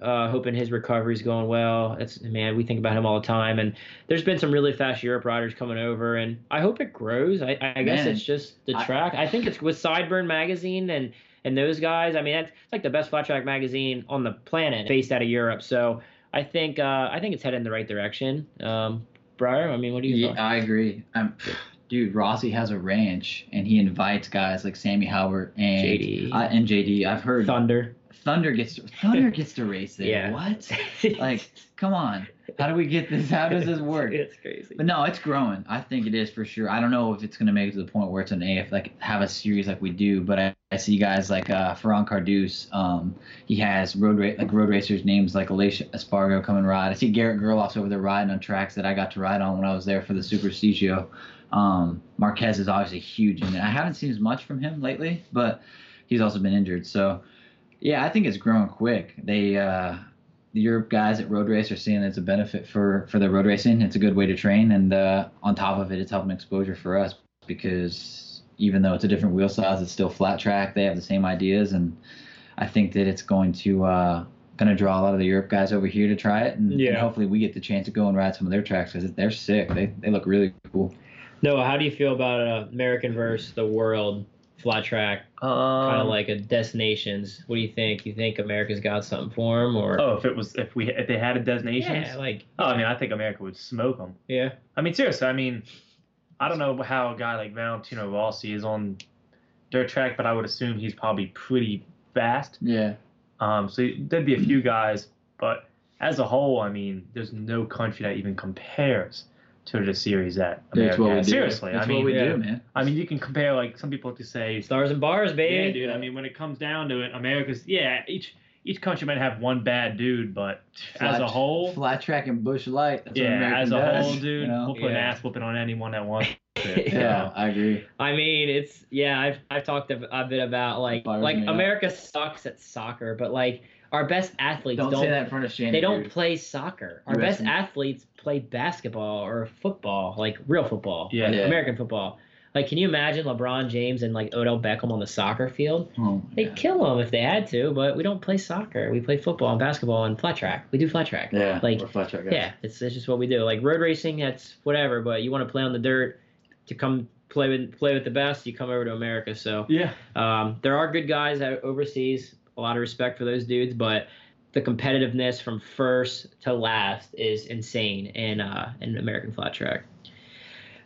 Uh, hoping his recovery's going well. It's man, we think about him all the time, and there's been some really fast Europe riders coming over, and I hope it grows. I, I guess Man, it's just the I- track. I think it's with Sideburn magazine and and those guys. I mean, that's it's like the best flat track magazine on the planet, based out of Europe. So I think uh, I think it's headed in the right direction. Um, Briar? I mean, what do you Yeah, think? I agree. Um, dude, Rossi has a ranch, and he invites guys like Sammy Halbert and JD. uh, and JD. I've heard Thunder. Thunder gets to, Thunder gets to race there. Yeah. What? Like, come on. How do we get this? How does this work? It's crazy. But no, it's growing. I think it is for sure. I don't know if it's gonna make it to the point where it's an AF like have a series like we do, but I, I see guys like uh Ferran Cardus. Um, he has road ra- like road racers names like Aleix Espargaro come and ride. I see Garrett Gerloff's over there riding on tracks that I got to ride on when I was there for the Superprestigio. Um, Marquez is obviously huge it. I haven't seen as much from him lately, but he's also been injured. So yeah, I think it's growing quick. They uh the Europe guys at Road Race are seeing it's a benefit for for their road racing. It's a good way to train, and uh, on top of it, it's helping exposure for us because even though it's a different wheel size, it's still flat track. They have the same ideas, and I think that it's going to uh, going to draw a lot of the Europe guys over here to try it, and, and hopefully we get the chance to go and ride some of their tracks because they're sick. They they look really cool. No, how do you feel about uh, American versus the world flat track, kind of Um, like a destinations? What do you think? You think America's got something for them, or Oh, if it was if we if they had a destinations. yeah, like Oh, I mean, I think America would smoke them. yeah, I mean, seriously. I mean, I don't know how a guy like Valentino Rossi is on dirt track, but I would assume he's probably pretty fast. Yeah, Um, so there'd be a few guys, but as a whole, I mean, there's no country that even compares to the series that that's America what we has. do. Seriously, that's I mean, what we yeah. do, man. I mean, you can compare like some people like to say, stars and bars, baby. yeah, dude. I mean, when it comes down to it, America's yeah, each each country might have one bad dude, but as a whole, flat track and Busch Light. That's yeah, American as a does, whole, dude, you know? we'll put an ass whooping on anyone that wants. It. Yeah, I agree. I mean, it's yeah. I've I've talked a, a bit about like like me up. America sucks at soccer, but like our best athletes Don't, don't, say that in front of Shane. they don't dude. play soccer. Our You best reckon? athletes play basketball or football, like real football, Yeah. like Yeah. American football. Like, can you imagine LeBron James and like Odell Beckham on the soccer field? Oh, They'd God. kill them if they had to, but we don't play soccer. We play football and basketball and flat track. We do flat track. Yeah, like flat track guys. yeah, it's, it's just what we do. Like road racing, that's whatever. But you want to play on the dirt to come play with play with the best. You come over to America. So Yeah, um, there are good guys overseas. A lot of respect for those dudes, but the competitiveness from first to last is insane in uh, in American flat track.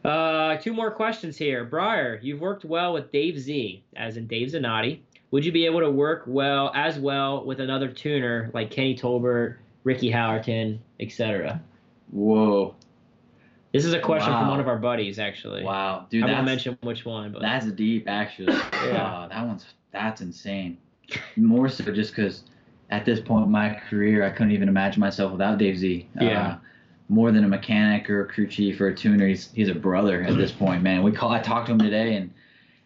Uh, two more questions here. Briar, you've worked well with Dave Z, as in Dave Zanotti. Would you be able to work well as well with another tuner like Kenny Tolbert, Ricky Howerton, etc.? Whoa, This is a question from one of our buddies, actually. wow, dude, I won't mention which one, but that's deep actually. Yeah. Wow, that one's that's insane. More so just because at this point in my career, I couldn't even imagine myself without Dave Z. Yeah. Uh, more than a mechanic or a crew chief or a tuner, he's he's a brother at this point, man. We call I talked to him today, and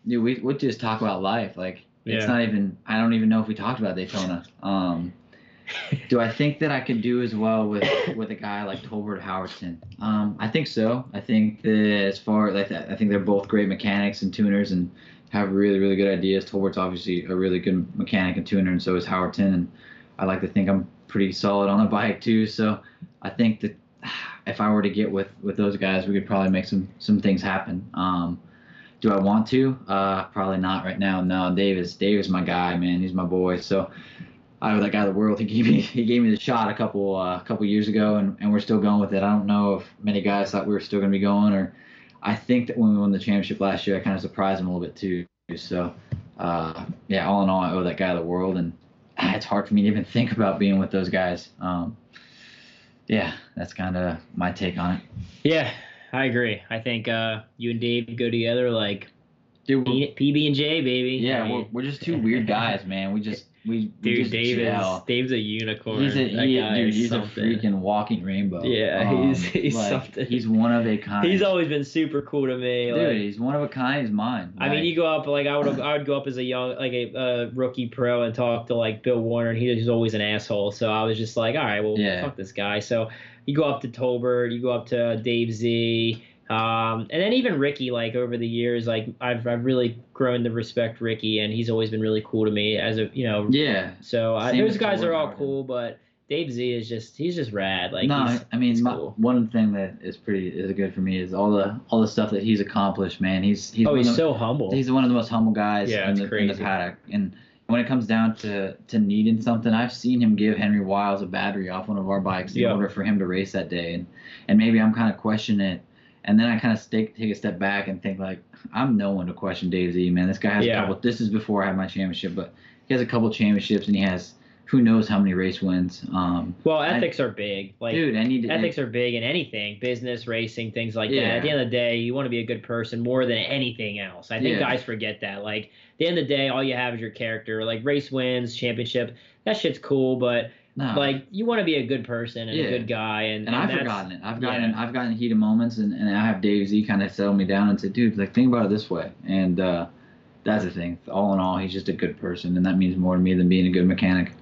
dude, we we just talk about life. Like it's not even. I don't even know if we talked about Daytona. Um, do I think that I could do as well with with a guy like Tolbert Howerton? Um, I think so. I think that as far like I think they're both great mechanics and tuners and have really really good ideas. Tolbert's obviously a really good mechanic and tuner, and so is Howerton. And I like to think I'm pretty solid on the bike too. So I think that if I were to get with with those guys, we could probably make some some things happen. Um, do I want to? Uh, probably not right now. No, Dave is Dave is my guy, man. He's my boy. So I of that guy the world, he gave me he gave me the shot a couple uh, couple years ago, and, and we're still going with it. I don't know if many guys thought we were still going to be going, or I think that when we won the championship last year, I kind of surprised him a little bit too. So uh, yeah, all in all, I owe that guy the world, and it's hard for me to even think about being with those guys. Um, yeah, that's kind of my take on it. yeah, I agree. I think uh, you and Dave go together like Dude, we're- P- PB and J, baby. yeah, I we're, we're just two weird guys, man. We just we, we dude, Dave gel. is Dave's a unicorn. He's a he, dude. He's something. a freaking walking rainbow. Yeah, Um, he's- he's like, something. He's one of a kind. He's always been super cool to me. dude. like- he's one of a kind. He's mine. I mean, you go up like I would I would go up as a young like a uh, rookie pro and talk to like Bill Werner, and he was always an asshole. So I was just like, all right, well, Yeah. fuck this guy. So you go up to Tolbert, you go up to Dave Z, um, and then even Ricky. Like over the years, like I've I've really grown to respect Ricky, and he's always been really cool to me as a you know. yeah. So I, those guys are all cool, but Dave Z is just he's just rad. Like no, I mean, my, cool. one thing that is pretty is good for me is all the all the stuff that he's accomplished. Man, he's he's oh, he's the- so humble. He's one of the most humble guys Yeah, in, the, in the paddock, and when it comes down to to needing something, I've seen him give Henry Wiles a battery off one of our bikes in order for him to race that day, and and maybe I'm kind of questioning it, and then I kind of take take a step back and think like I'm no one to question Dave Z, man. This guy has Yeah. a couple. This is before I had my championship, but he has a couple championships and he has who knows how many race wins. Um, Well, I- ethics are big. Like dude, I need to. ethics are big in anything, business, racing, things like that. At the end of the day, you want to be a good person more than anything else. I think Yeah. guys forget that. Like at the end of the day, all you have is your character. Like race wins, championship, that shit's cool, but no. like you want to be a good person and Yeah. a good guy and, and I've that's- forgotten it. I've gotten yeah. I've gotten heated moments, and, and I have Dave Z kind of settle me down and say, dude, like think about it this way, and uh, that's the thing. All in all, he's just a good person, and that means more to me than being a good mechanic.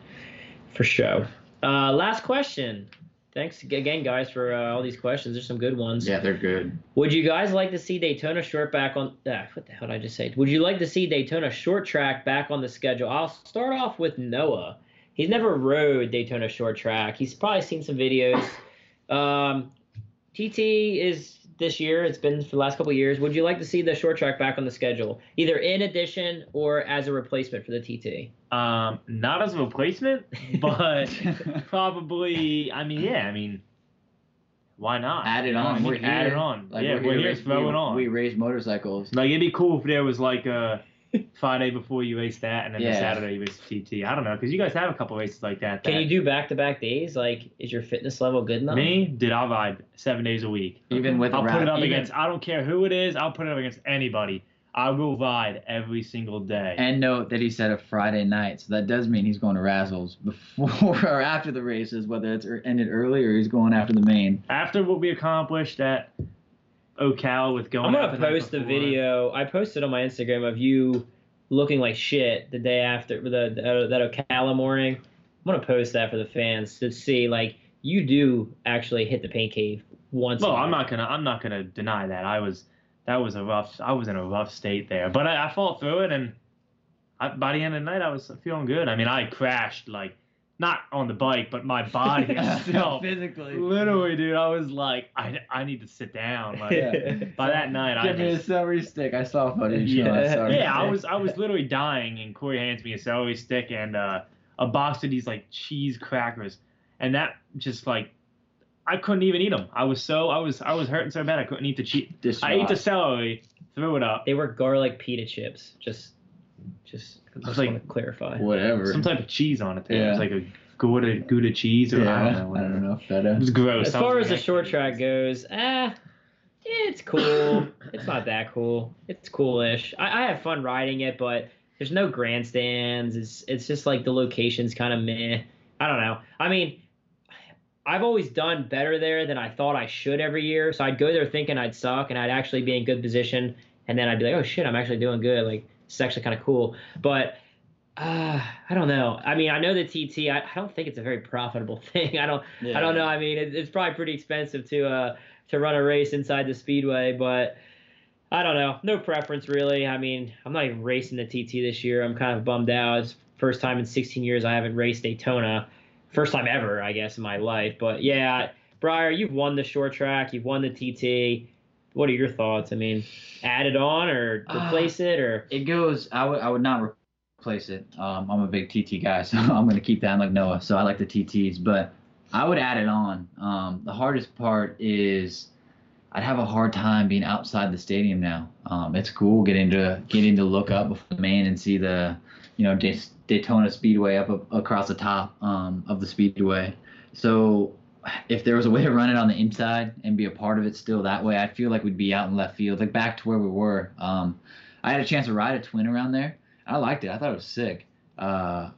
For sure. Uh, last question. Thanks again, guys, for uh, all these questions. There's some good ones. Yeah, they're good. Would you guys like to see Daytona short back on? Ah, what the hell did I just say? Would you like to see Daytona short track back on the schedule? I'll start off with Noah. He's never rode Daytona short track. He's probably seen some videos. Um, TT is this year. It's been for the last couple of years. Would you like to see the short track back on the schedule, either in addition or as a replacement for the TT? Um, not as a replacement, but probably. I mean, yeah. I mean, why not? Add it You know what on. I mean? We're here. Add it on. Like, yeah, we're, here. race- Throw we, it on. We race motorcycles. Like it'd be cool if there was like a Friday before you race that, and then the Saturday you race TT. I don't know, because you guys have a couple races like that. Can that- you do back to back days? Like, is your fitness level good enough? Me, did I ride seven days a week? Even with I'll a put it up even- against. I don't care who it is. I'll put it up against anybody. I will ride every single day. And note that he said a Friday night, so that does mean he's going to Razzles before or after the races, whether it's er- ended early or he's going after the main. After what we accomplished at Ocala with going, I'm gonna the post a before- video. I posted on my Instagram of you looking like shit the day after the, the uh, that Ocala morning. I'm gonna post that for the fans to see. Like you do actually hit the paint cave once. Well, I'm not gonna. I'm not gonna deny that. I was. That was a rough. I was in a rough state there, but I, I fought through it, and I, by the end of the night, I was feeling good. I mean, I crashed like not on the bike, but my body itself. Physically. Literally, dude, I was like, I, I need to sit down. Like, Yeah. by that night, I Give me a just, celery stick. I saw footage. yeah, of a celery yeah, I was I was literally dying, and Corey hands me a celery stick and uh, a box of these like cheese crackers, and that just like I couldn't even eat them. I was so I was I was hurting so bad I couldn't eat the cheese. I ate the celery, threw it up, They were garlic pita chips. Just, just, just like- want to clarify. whatever. some type of cheese on it. There. It Yeah. was like a Gouda Gouda cheese or yeah, I don't know. whatever. know. It Feta. was gross. As I far as the short track goes, ah, it's cool. it's not that cool. It's coolish. I, I have fun riding it, but there's no grandstands. It's it's just like the location's kind of meh. I don't know. I mean, I've always done better there than I thought I should every year. So I'd go there thinking I'd suck and I'd actually be in good position, and then I'd be like, oh shit, I'm actually doing good. Like it's actually kind of cool. But uh, I don't know. I mean, I know the TT. I, I don't think it's a very profitable thing. I don't. I don't know. I mean, it, it's probably pretty expensive to uh to run a race inside the speedway, but I don't know. No preference really. I mean, I'm not even racing the TT this year. I'm kind of bummed out. It's first time in 16 years I haven't raced Daytona. First time ever, I guess, in my life. But yeah, Briar, you've won the short track. You've won the TT. What are your thoughts? I mean, add it on or Uh, replace it or It goes. I would. I would not replace it. Um, I'm a big TT guy, so I'm gonna keep that I'm like Noah. So I like the TTs, but I would add it on. Um, the hardest part is I'd have a hard time being outside the stadium now. Um, it's cool getting to getting to look up before the main and see the, you know, Daytona Speedway up, up across the top um, of the speedway. So if there was a way to run it on the inside and be a part of it still that way, I feel like we'd be out in left field, like back to where we were. Um, I had a chance to ride a twin around there. I liked it. I thought it was sick. Uh,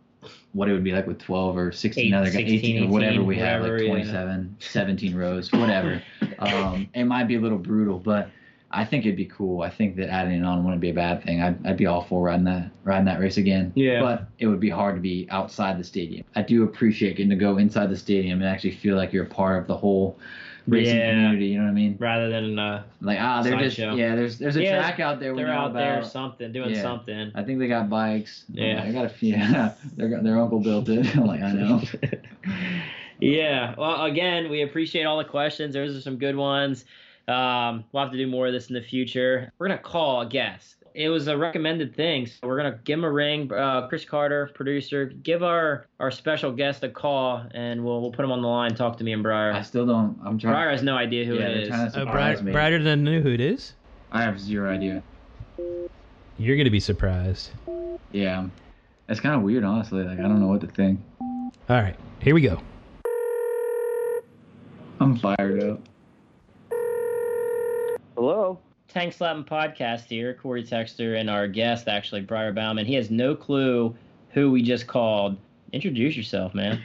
what it would be like with 12 or 16 Eight, other guys, 16, 18 or whatever 18, we have, like yeah. 27, 17 rows, whatever. Um, it might be a little brutal, but I think it'd be cool. I think that adding it on wouldn't be a bad thing. I'd, I'd be all for riding that riding that race again. Yeah. But it would be hard to be outside the stadium. I do appreciate getting to go inside the stadium and actually feel like you're a part of the whole racing Yeah. community. You know what I mean? rather than uh, Like ah, they're just Sideshow. yeah. There's there's a Yeah, track out there they're out about. there something doing Yeah. something. I think they got bikes. Yeah. I got a few. Yeah, their their uncle built it. I'm like I know. yeah. Well, again, we appreciate all the questions. Those are some good ones. Um, we'll have to do more of this in the future. We're gonna call a guest. it was a recommended thing, so we're gonna give him a ring. Uh, Chris Carter, producer, give our our special guest a call, and we'll we'll put him on the line. Talk to me and Briar. I still don't. I'm trying. Briar has no idea who yeah, it trying to Uh, surprise Brad, me. Brighter than knew who it is. I have zero idea. You're gonna be surprised. Yeah, it's kind of weird, honestly. Like I don't know what to think. All right, here we go. I'm fired up. Hello. Tank Slapping Podcast here. Corey Texter and our guest, actually, Briar Bauman. He has no clue who we just called. Introduce yourself, man.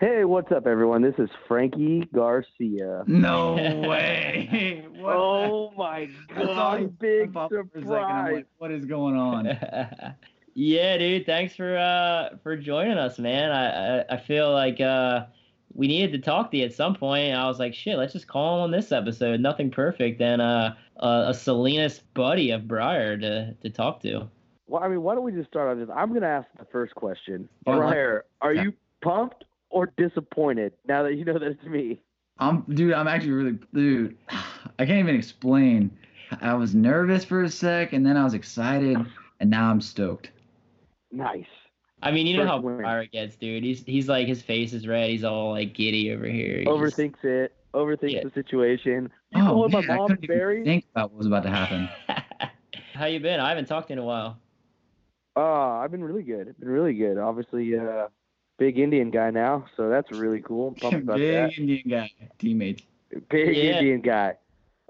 Hey, what's up, everyone? This is Frankie Garcia. No way. What? Oh my God! you Big pop up for a second. I'm surprise. like, what is going on? yeah, dude. Thanks for uh for joining us, man. I I, I feel like uh we needed to talk to you at some point. I was like, shit, let's just call him on this episode. Nothing perfect, and uh a, a Salinas buddy of Briar to to talk to. Well, I mean, why don't we just start on this? I'm going to ask the first question. Briar, are you pumped or disappointed now that you know that it's me? I'm, dude. I'm actually really, dude. I can't even explain. I was nervous for a sec, and then I was excited, and now I'm stoked. Nice. I mean, you know how. Briar gets, dude. He's he's like his face is red. He's all like giddy over here. Just- Overthinks it. Overthinks Yeah. the situation. You oh man, my I mom Barry? think about what was about to happen. How you been? I haven't talked in a while. Uh, I've been really good. I've been really good. Obviously, uh, big Indian guy now, so that's really cool. About Big that. Indian guy, teammates. Big Yeah. Indian guy.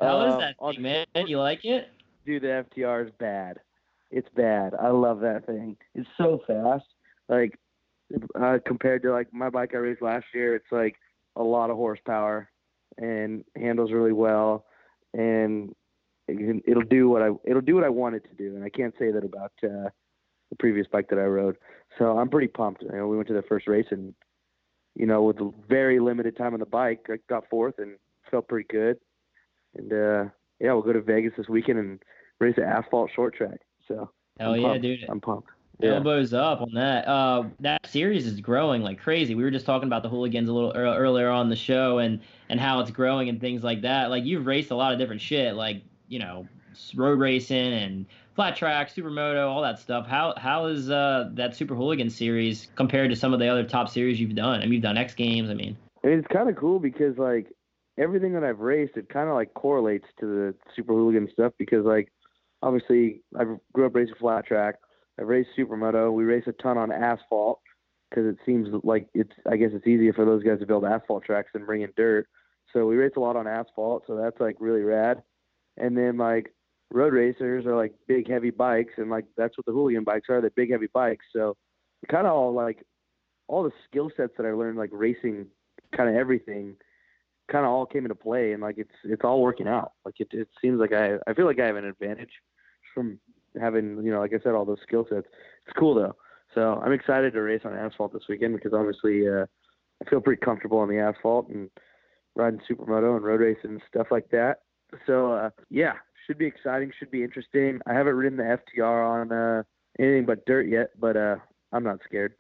How is Uh, that thing, man? You like it? Dude, the FTR is bad. It's bad. I love that thing. It's so fast. Like uh, compared to like my bike I raced last year, it's like a lot of horsepower and handles really well, and it it'll do what I it'll do what I want it to do. And I can't say that about uh, the previous bike that I rode. So I'm pretty pumped. You know, we went to the first race and you know with very limited time on the bike, I got fourth and felt pretty good. And uh, yeah, we'll go to Vegas this weekend and race an asphalt short track. So Hell I'm yeah, pumped. dude. I'm pumped. Yeah. Elbows up on that. Uh, that series is growing like crazy. We were just talking about the hooligans a little ear- earlier on the show and and how it's growing and things like that. Like you've raced a lot of different shit, like you know, road racing and flat track, supermoto, all that stuff. How how is uh that super hooligan series compared to some of the other top series you've done? I mean, you've done X Games. I mean, it's kind of cool because like everything that I've raced, it kind of like correlates to the super hooligan stuff because like obviously I grew up racing flat track. I've raced supermoto. We race a ton on asphalt because it seems like it's I guess it's easier for those guys to build asphalt tracks than bring in dirt. So we race a lot on asphalt, so that's like really rad. And then like road racers are like big heavy bikes, and like that's what the hooligan bikes are. They're big heavy bikes. So kind of all like all the skill sets that I learned like racing, kind of everything, kind of all came into play, and like it's it's all working out. Like it it seems like I I feel like I have an advantage from having you know like I said all those skill sets. It's cool though. So I'm excited to race on asphalt this weekend because obviously uh, I feel pretty comfortable on the asphalt and riding supermoto and road racing and stuff like that. So uh, yeah, should be exciting, should be interesting. I haven't ridden the FTR on uh, anything but dirt yet, but uh, I'm not scared.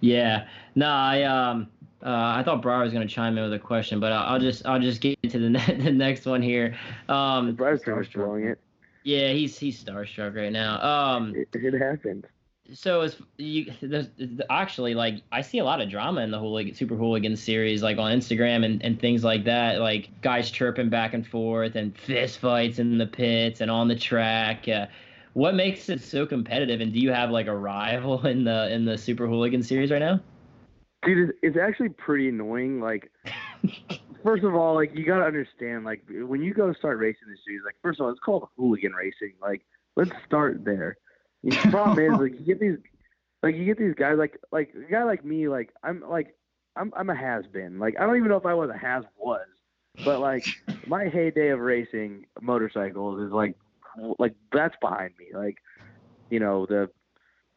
Yeah, no, I um, uh, I thought Briar was gonna chime in with a question, but I'll, I'll just I'll just get to the ne- the next one here. Um, starstruck. blowing it. Yeah, he's he's starstruck right now. Um, It, it happened. so as you there's, there's- actually like I see a lot of drama in the hooligan super hooligan series, like on Instagram and and things like that, like guys chirping back and forth and fist fights in the pits and on the track. Uh, what makes it so competitive? And do you have like a rival in the in the super hooligan series right now? Dude, it's, it's actually pretty annoying. Like, first of all, like you gotta understand, like when you go start racing this series, like first of all, it's called hooligan racing. Like, let's start there. The problem is, like, you get these, like you get these guys, like like a guy like me, like I'm like I'm I'm a has been. Like I don't even know if I was a has was, but like my heyday of racing motorcycles is like like that's behind me. Like, you know the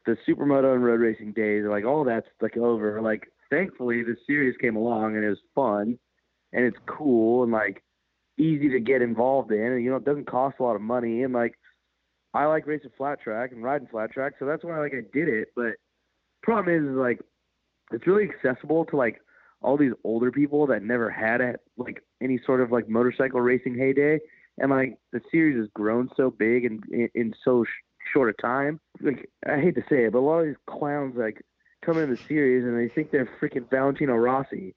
the supermoto and road racing days, like all that's like over. Like thankfully the series came along and it was fun and it's cool and like easy to get involved in and you know it doesn't cost a lot of money and like I like racing flat track and riding flat track, so that's why like I did it. But problem is, is like it's really accessible to like all these older people that never had a, like any sort of like motorcycle racing heyday and like the series has grown so big and in, in so sh- short a time. Like I hate to say it, but a lot of these clowns like come in the series and they think they're freaking Valentino Rossi.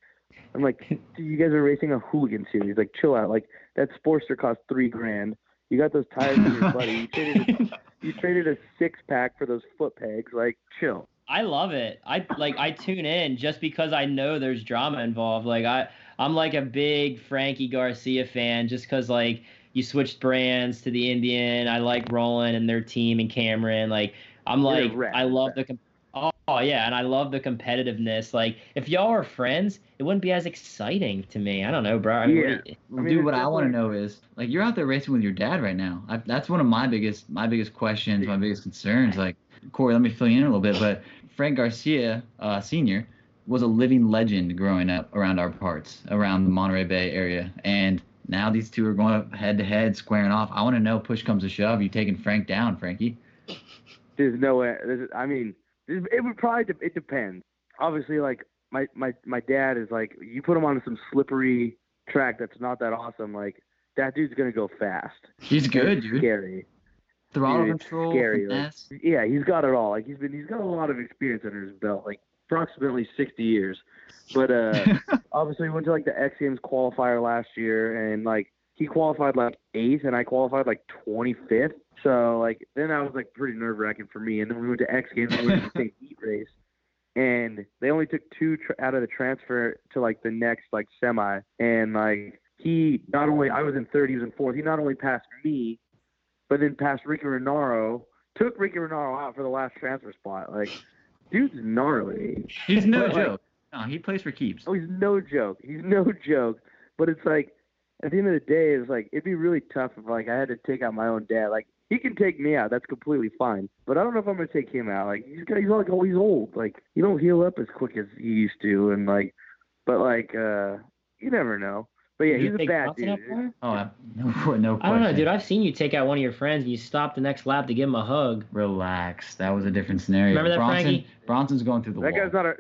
I'm like, you guys are racing a hooligan series. Like, chill out. Like that Sportster cost three grand. You got those tires for your buddy. You traded a, you traded a six pack for those foot pegs. Like, chill. I love it. I like I tune in just because I know there's drama involved. Like I I'm like a big Frankie Garcia fan just because like you switched brands to the Indian. I like Roland and their team and Cameron. Like I'm You're like. I love the oh, yeah, and I love the competitiveness. Like if y'all are friends, it wouldn't be as exciting to me. I don't know, bro. I mean, Yeah. what do you- I mean, dude, what I want to know is like you're out there racing with your dad right now. I, that's one of my biggest my biggest questions, my biggest concerns. Like Corey, let me fill you in a little bit. But Frank Garcia, uh, senior, was a living legend growing up around our parts, around the Monterey Bay area, and now these two are going head to head, squaring off. I want to know, push comes to shove, you taking Frank down, Frankie? There's no way. There's, I mean, there's- it would probably de- it depends. Obviously, like my my my dad is like, you put him on some slippery track that's not that awesome. Like that dude's gonna go fast. He's good, dude. Scary. Throttle Dude, control, scary, like- Yeah, he's got it all. Like he's been he's got a lot of experience under his belt, like approximately 60 years. But uh obviously we went to like the X Games qualifier last year and like he qualified like eighth and I qualified like 25th. So like then I was like pretty nerve wracking for me. And then we went to X Games and we went to the same heat race, and they only took two tr- out of the transfer to like the next like semi. And like he not only I was in third, he was in fourth. He not only passed me, but then passed Ricky Renaro. Took Ricky Renaro out for the last transfer spot. Like dude's gnarly. He's no But, like, joke. No, he plays for keeps. Oh, he's no joke. He's no joke. But it's like at the end of the day, it's like it'd be really tough if like I had to take out my own dad. Like he can take me out, that's completely fine. But I don't know if I'm gonna take him out. Like he's got, he's like always old. Like you don't heal up as quick as you used to, and like, but like uh, you never know. But yeah, Did he's a bad dude. Oh, I- no, no question. I don't know, dude. I've seen you take out one of your friends and you stop the next lap to give him a hug. Relax. That was a different scenario. Remember that, Bronson, Frankie? Bronson's going through the That wall. guy's not a.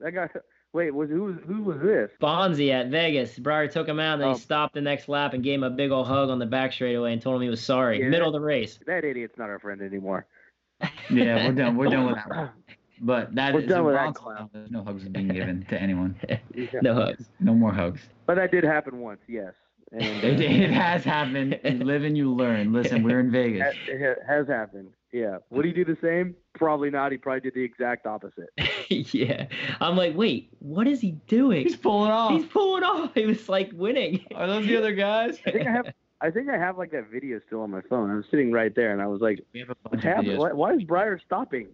That guy. Wait, was who was who was this? Bonsey at Vegas. Briar took him out and then Oh. he stopped the next lap and gave him a big old hug on the back straightaway and told him he was sorry. Yeah. Middle of the race. That idiot's not our friend anymore. yeah, we're done. We're done with that. But that We're is- done with that clown. There's no hugs being given to anyone. Yeah. No hugs. No more hugs. But that did happen once, yes. And uh, It, it has happened. You live and you learn. Listen, we're in Vegas. It has happened. Yeah. Would he do the same? Probably not. He probably did the exact opposite. yeah. I'm like, wait, what is he doing? He's pulling off. He's pulling off. He was like winning. Are those the other guys? I think I have. I think I have like that video still on my phone. I was sitting right there, and I was like, We have a "What's happening? Why, why is Briar stopping?"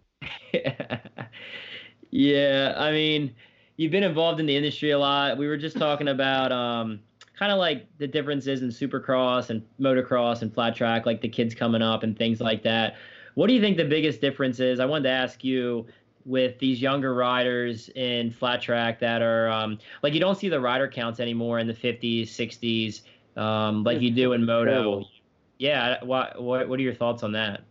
yeah, I mean, you've been involved in the industry a lot. We were just talking about um, kind of like the differences in supercross and motocross and flat track, like the kids coming up and things like that. What do you think the biggest difference is? I wanted to ask you with these younger riders in flat track that are um, like you don't see the rider counts anymore in the 50s, 60s, um, like you do in moto. Terrible. Yeah, what, what what are your thoughts on that?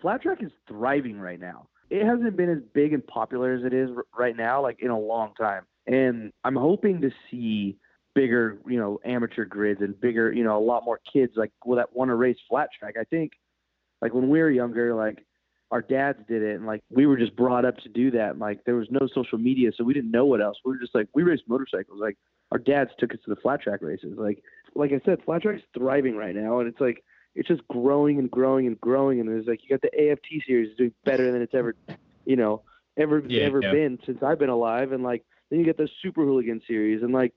Flat track is thriving right now. It hasn't been as big and popular as it is r- right now, like in a long time. And I'm hoping to see bigger, you know, amateur grids and bigger, you know, a lot more kids like well, that want to race flat track. I think, like when we were younger, like our dads did it, and like we were just brought up to do that. And, like there was no social media, so we didn't know what else. We were just like we raced motorcycles. Like our dads took us to the flat track races. Like like I said, flat track's thriving right now, and it's like it's just growing and growing and growing. And it's like you got the AFT series doing better than it's ever, you know, ever Yeah, ever yeah. been since I've been alive. And like then you get the Super Hooligan series, and like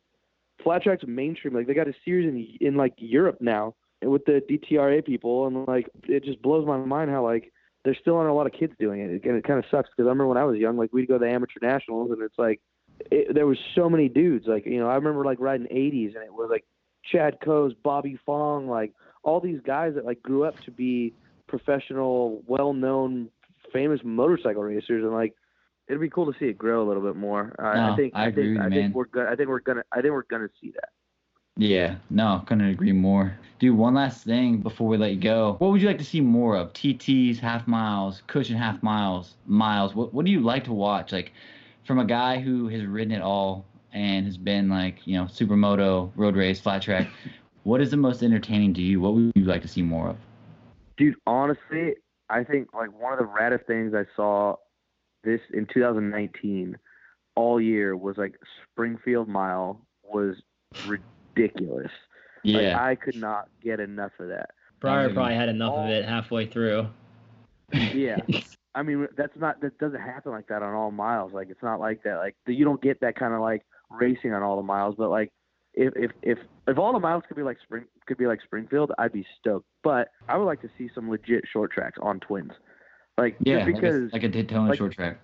flat track's mainstream. Like they got a series in in like Europe now with the DTRA people, and like it just blows my mind how like there still aren't a lot of kids doing it, and it kind of sucks because I remember when I was young, like we'd go to the amateur nationals, and it's like it, there was so many dudes. Like you know, I remember like riding 80s, and it was like Chad Cose, Bobby Fong, like all these guys that like grew up to be professional, well-known, famous motorcycle racers, and like it'd be cool to see it grow a little bit more. Uh, No, I think I agree think I think we're gonna I think we're gonna I think we're gonna see that. Yeah, no, couldn't agree more. Dude, one last thing before we let you go. What would you like to see more of? TTs, half miles, cushion half miles, miles. What what do you like to watch? Like from a guy who has ridden it all and has been like, you know, supermoto, road race, flat track. what is the most entertaining to you? What would you like to see more of? Dude, honestly, I think like one of the raddest things I saw this in 2019 all year was like Springfield Mile was ridiculous. Like Yeah. I could not get enough of that. Briar probably had enough of it halfway through. Yeah. I mean, that's not that doesn't happen like that on all miles. Like it's not like that. Like you don't get that kind of like racing on all the miles. But like if if if if all the miles could be like spring could be like Springfield, I'd be stoked. But I would like to see some legit short tracks on twins. Like yeah, because like a- because like a, Daytona like- short track.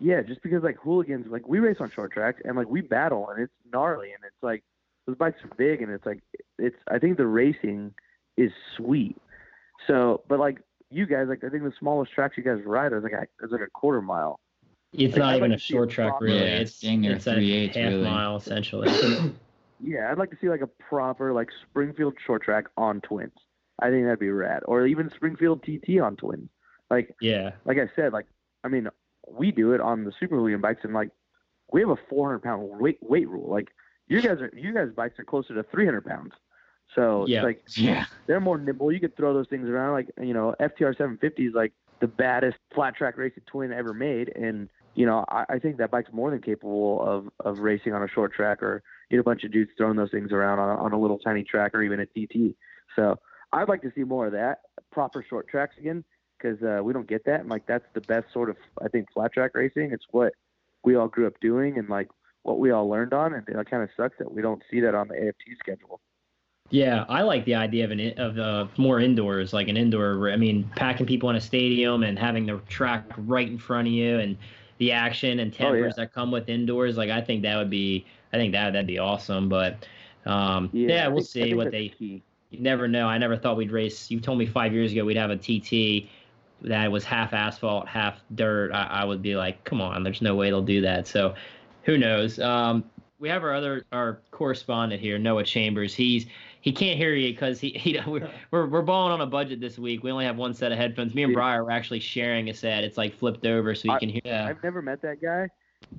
yeah, just because like hooligans like we race on short tracks and like we battle and it's gnarly and it's like those bikes are big and it's like it's I think the racing is sweet. So, but like you guys, like I think the smallest tracks you guys ride is like a, is like a quarter mile. It's Like, not I'd even like a short a track, proper- really. Yeah, it's dang near it's a 3/8, half really. mile essentially. Yeah, I'd like to see like a proper like Springfield short track on twins. I think that'd be rad. Or even Springfield TT on twins. Like yeah, like I said, like I mean, we do it on the super hooligan bikes and like we have a 400 pound weight weight rule. Like you guys are you guys bikes are closer to 300 pounds. So Yeah. it's like Yeah. they're more nimble. You could throw those things around. Like you know, FTR 750 is like the baddest flat track racing twin ever made, and you know, I, I think that bike's more than capable of of racing on a short track or get a bunch of dudes throwing those things around on a, on a little tiny track or even a TT. So I'd like to see more of that proper short tracks again because uh, we don't get that. And like that's the best sort of I think flat track racing. It's what we all grew up doing and like what we all learned on, and it kind of sucks that we don't see that on the AFT schedule. yeah. I like the idea of an of uh, more indoors, like an indoor. I mean, packing people in a stadium and having the track right in front of you and the action and Oh, yeah. tempers that come with indoors. Like I think that would be, I think that that'd be awesome. But um, yeah, I we'll think- see what they. key. You never know. I never thought we'd race. You told me five years ago we'd have a TT that was half asphalt, half dirt. I, I would be like, come on, there's no way they'll do that. So who knows? Um, we have our other our correspondent here, Noah Chambers. He's he can't hear you because he, he we're, we're we're balling on a budget this week. We only have one set of headphones. Me and Yeah. Briar are actually sharing a set. It's like flipped over so you I- can hear. Yeah. I've never met that guy,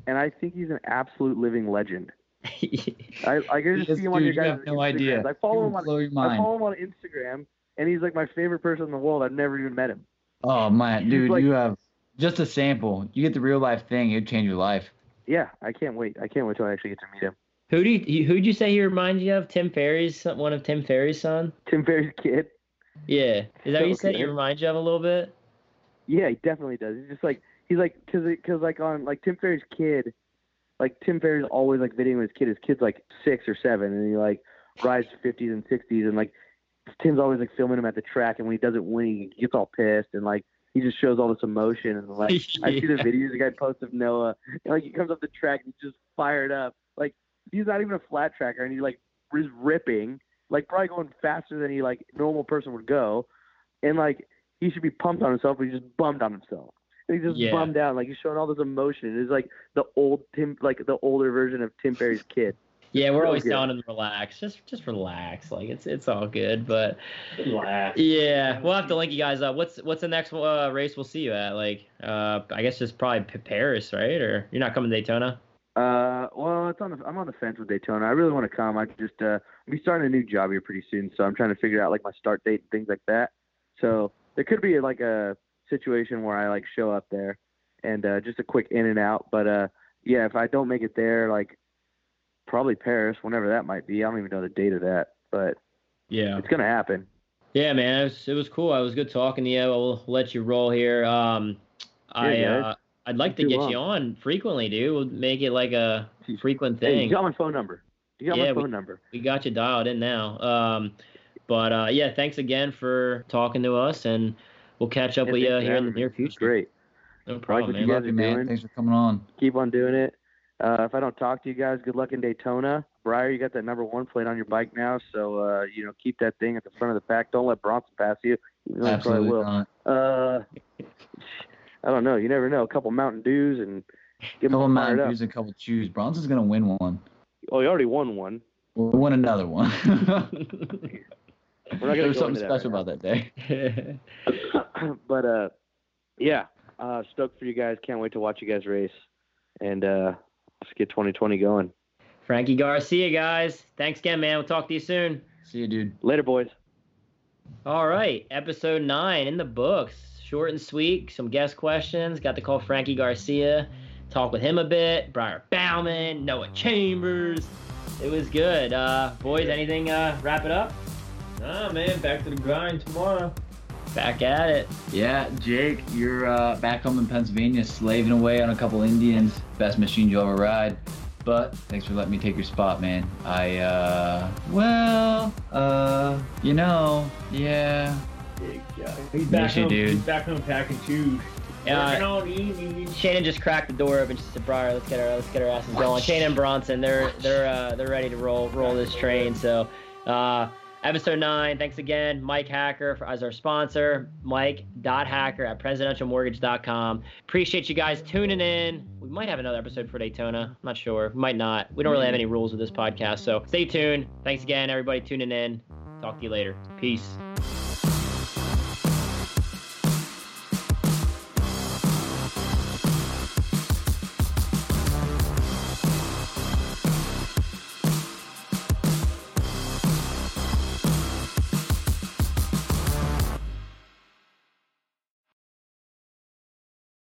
and I think he's an absolute living legend. I, I can just Yes, see him on your dude, you have no idea. I follow You him on blow your I follow him on Instagram, and he's like my favorite person in the world. I've never even met him. Oh man, dude, like- you have just a sample. You get the real life thing, it'd change your life. Yeah, I can't wait. I can't wait till I actually get to meet him. Who do you who'd you say he reminds you of? Tim Ferry's son- one of Tim Ferry's son. Tim Ferry's kid. Yeah, is that what you said? He reminds you of a little bit. Yeah, he definitely does. He's just like he's like because because like on like Tim Ferry's kid, like Tim Ferry's always like videoing his kid. His kid's like six or seven, and he like rides fifties and sixties, and like Tim's always like filming him at the track, and when he doesn't win, he gets all pissed, and like he just shows all this emotion, and like I see the videos the guy posts of Noah, and like he comes up the track, and he's just fired up. Like he's not even a flat tracker, and he like is ripping, like probably going faster than he like normal person would go, and like he should be pumped on himself, but he's just bummed on himself. And he's just Yeah. bummed out, like he's showing all this emotion. It's like the old Tim, like the older version of Tim Ferry's kid. Yeah, we're always telling to relax. Just just relax. Like it's it's all good. But Relax. yeah, we'll have to link you guys up. What's what's the next uh, race we'll see you at? Like uh, I guess just probably Paris, right? Or you're not coming to Daytona? Uh, well, it's on the, I'm on the fence with Daytona. I really want to come. I just uh, I'll be starting a new job here pretty soon, so I'm trying to figure out like my start date and things like that. So there could be like a situation where I like show up there and uh, just a quick in and out. But uh, yeah, if I don't make it there, like probably Paris, whenever that might be. I don't even know the date of that, but Yeah. it's gonna happen. Yeah, man, it was, it was cool. I was good talking to you. I'll let you roll here. Um, I yeah, uh, I'd like to get long. you on frequently, dude. We'll make it like a frequent Hey, thing. you got my phone number. You got Yeah, my we- number. we got you dialed in now. Um, but uh, yeah, thanks again for talking to us, and we'll catch up Yeah, with you here in the near future. Great. No problem, what man. you Love you, man. doing. Thanks for coming on. keep on doing it. Uh, if I don't talk to you guys, good luck in Daytona. Briar, you got that number one plate on your bike now, so uh, you know keep that thing at the front of the pack. Don't let Bronson pass you. even though he probably Absolutely will. not. Uh, I don't know. You never know. A couple Mountain Dews and get couple him Mountain fired up. Dews and a couple chews. Bronson's gonna win one. Oh, he already won one. We'll win another one. We're not there gonna was something into that special right about that day. but uh, yeah, uh, stoked for you guys. Can't wait to watch you guys race, and uh, let's get 2020 going. Frankie Garcia, guys. Thanks again, man. We'll talk to you soon. See you, dude. Later, boys. All right, episode nine in the books. Short and sweet. Some guest questions. Got to call Frankie Garcia, talk with him a bit. Briar Bauman, Noah Chambers. It was good. Uh, boys, anything? Uh, wrap it up. Nah, man, back to the grind tomorrow. Back at it. Yeah, Jake, you're uh, back home in Pennsylvania, slaving away on a couple Indians. Best machine you'll ever ride. But thanks for letting me take your spot, man. I, uh, well, uh, you know, yeah. He's back back home. dude. He's back home packing shoes. Yeah. Working on easy. Shannon just cracked the door open. She said, "Briar, let's get our let's get our asses going." Shannon and Bronson, they're they're uh, they're ready to roll roll this train. So, uh, episode nine. Thanks again, Mike Hacker for, as our sponsor. Mike.hacker at presidentialmortgage.com. Appreciate you guys tuning in. We might have another episode for Daytona. I'm not sure. We might not. We don't really have any rules with this podcast. So stay tuned. Thanks again, everybody tuning in. Talk to you later. Peace.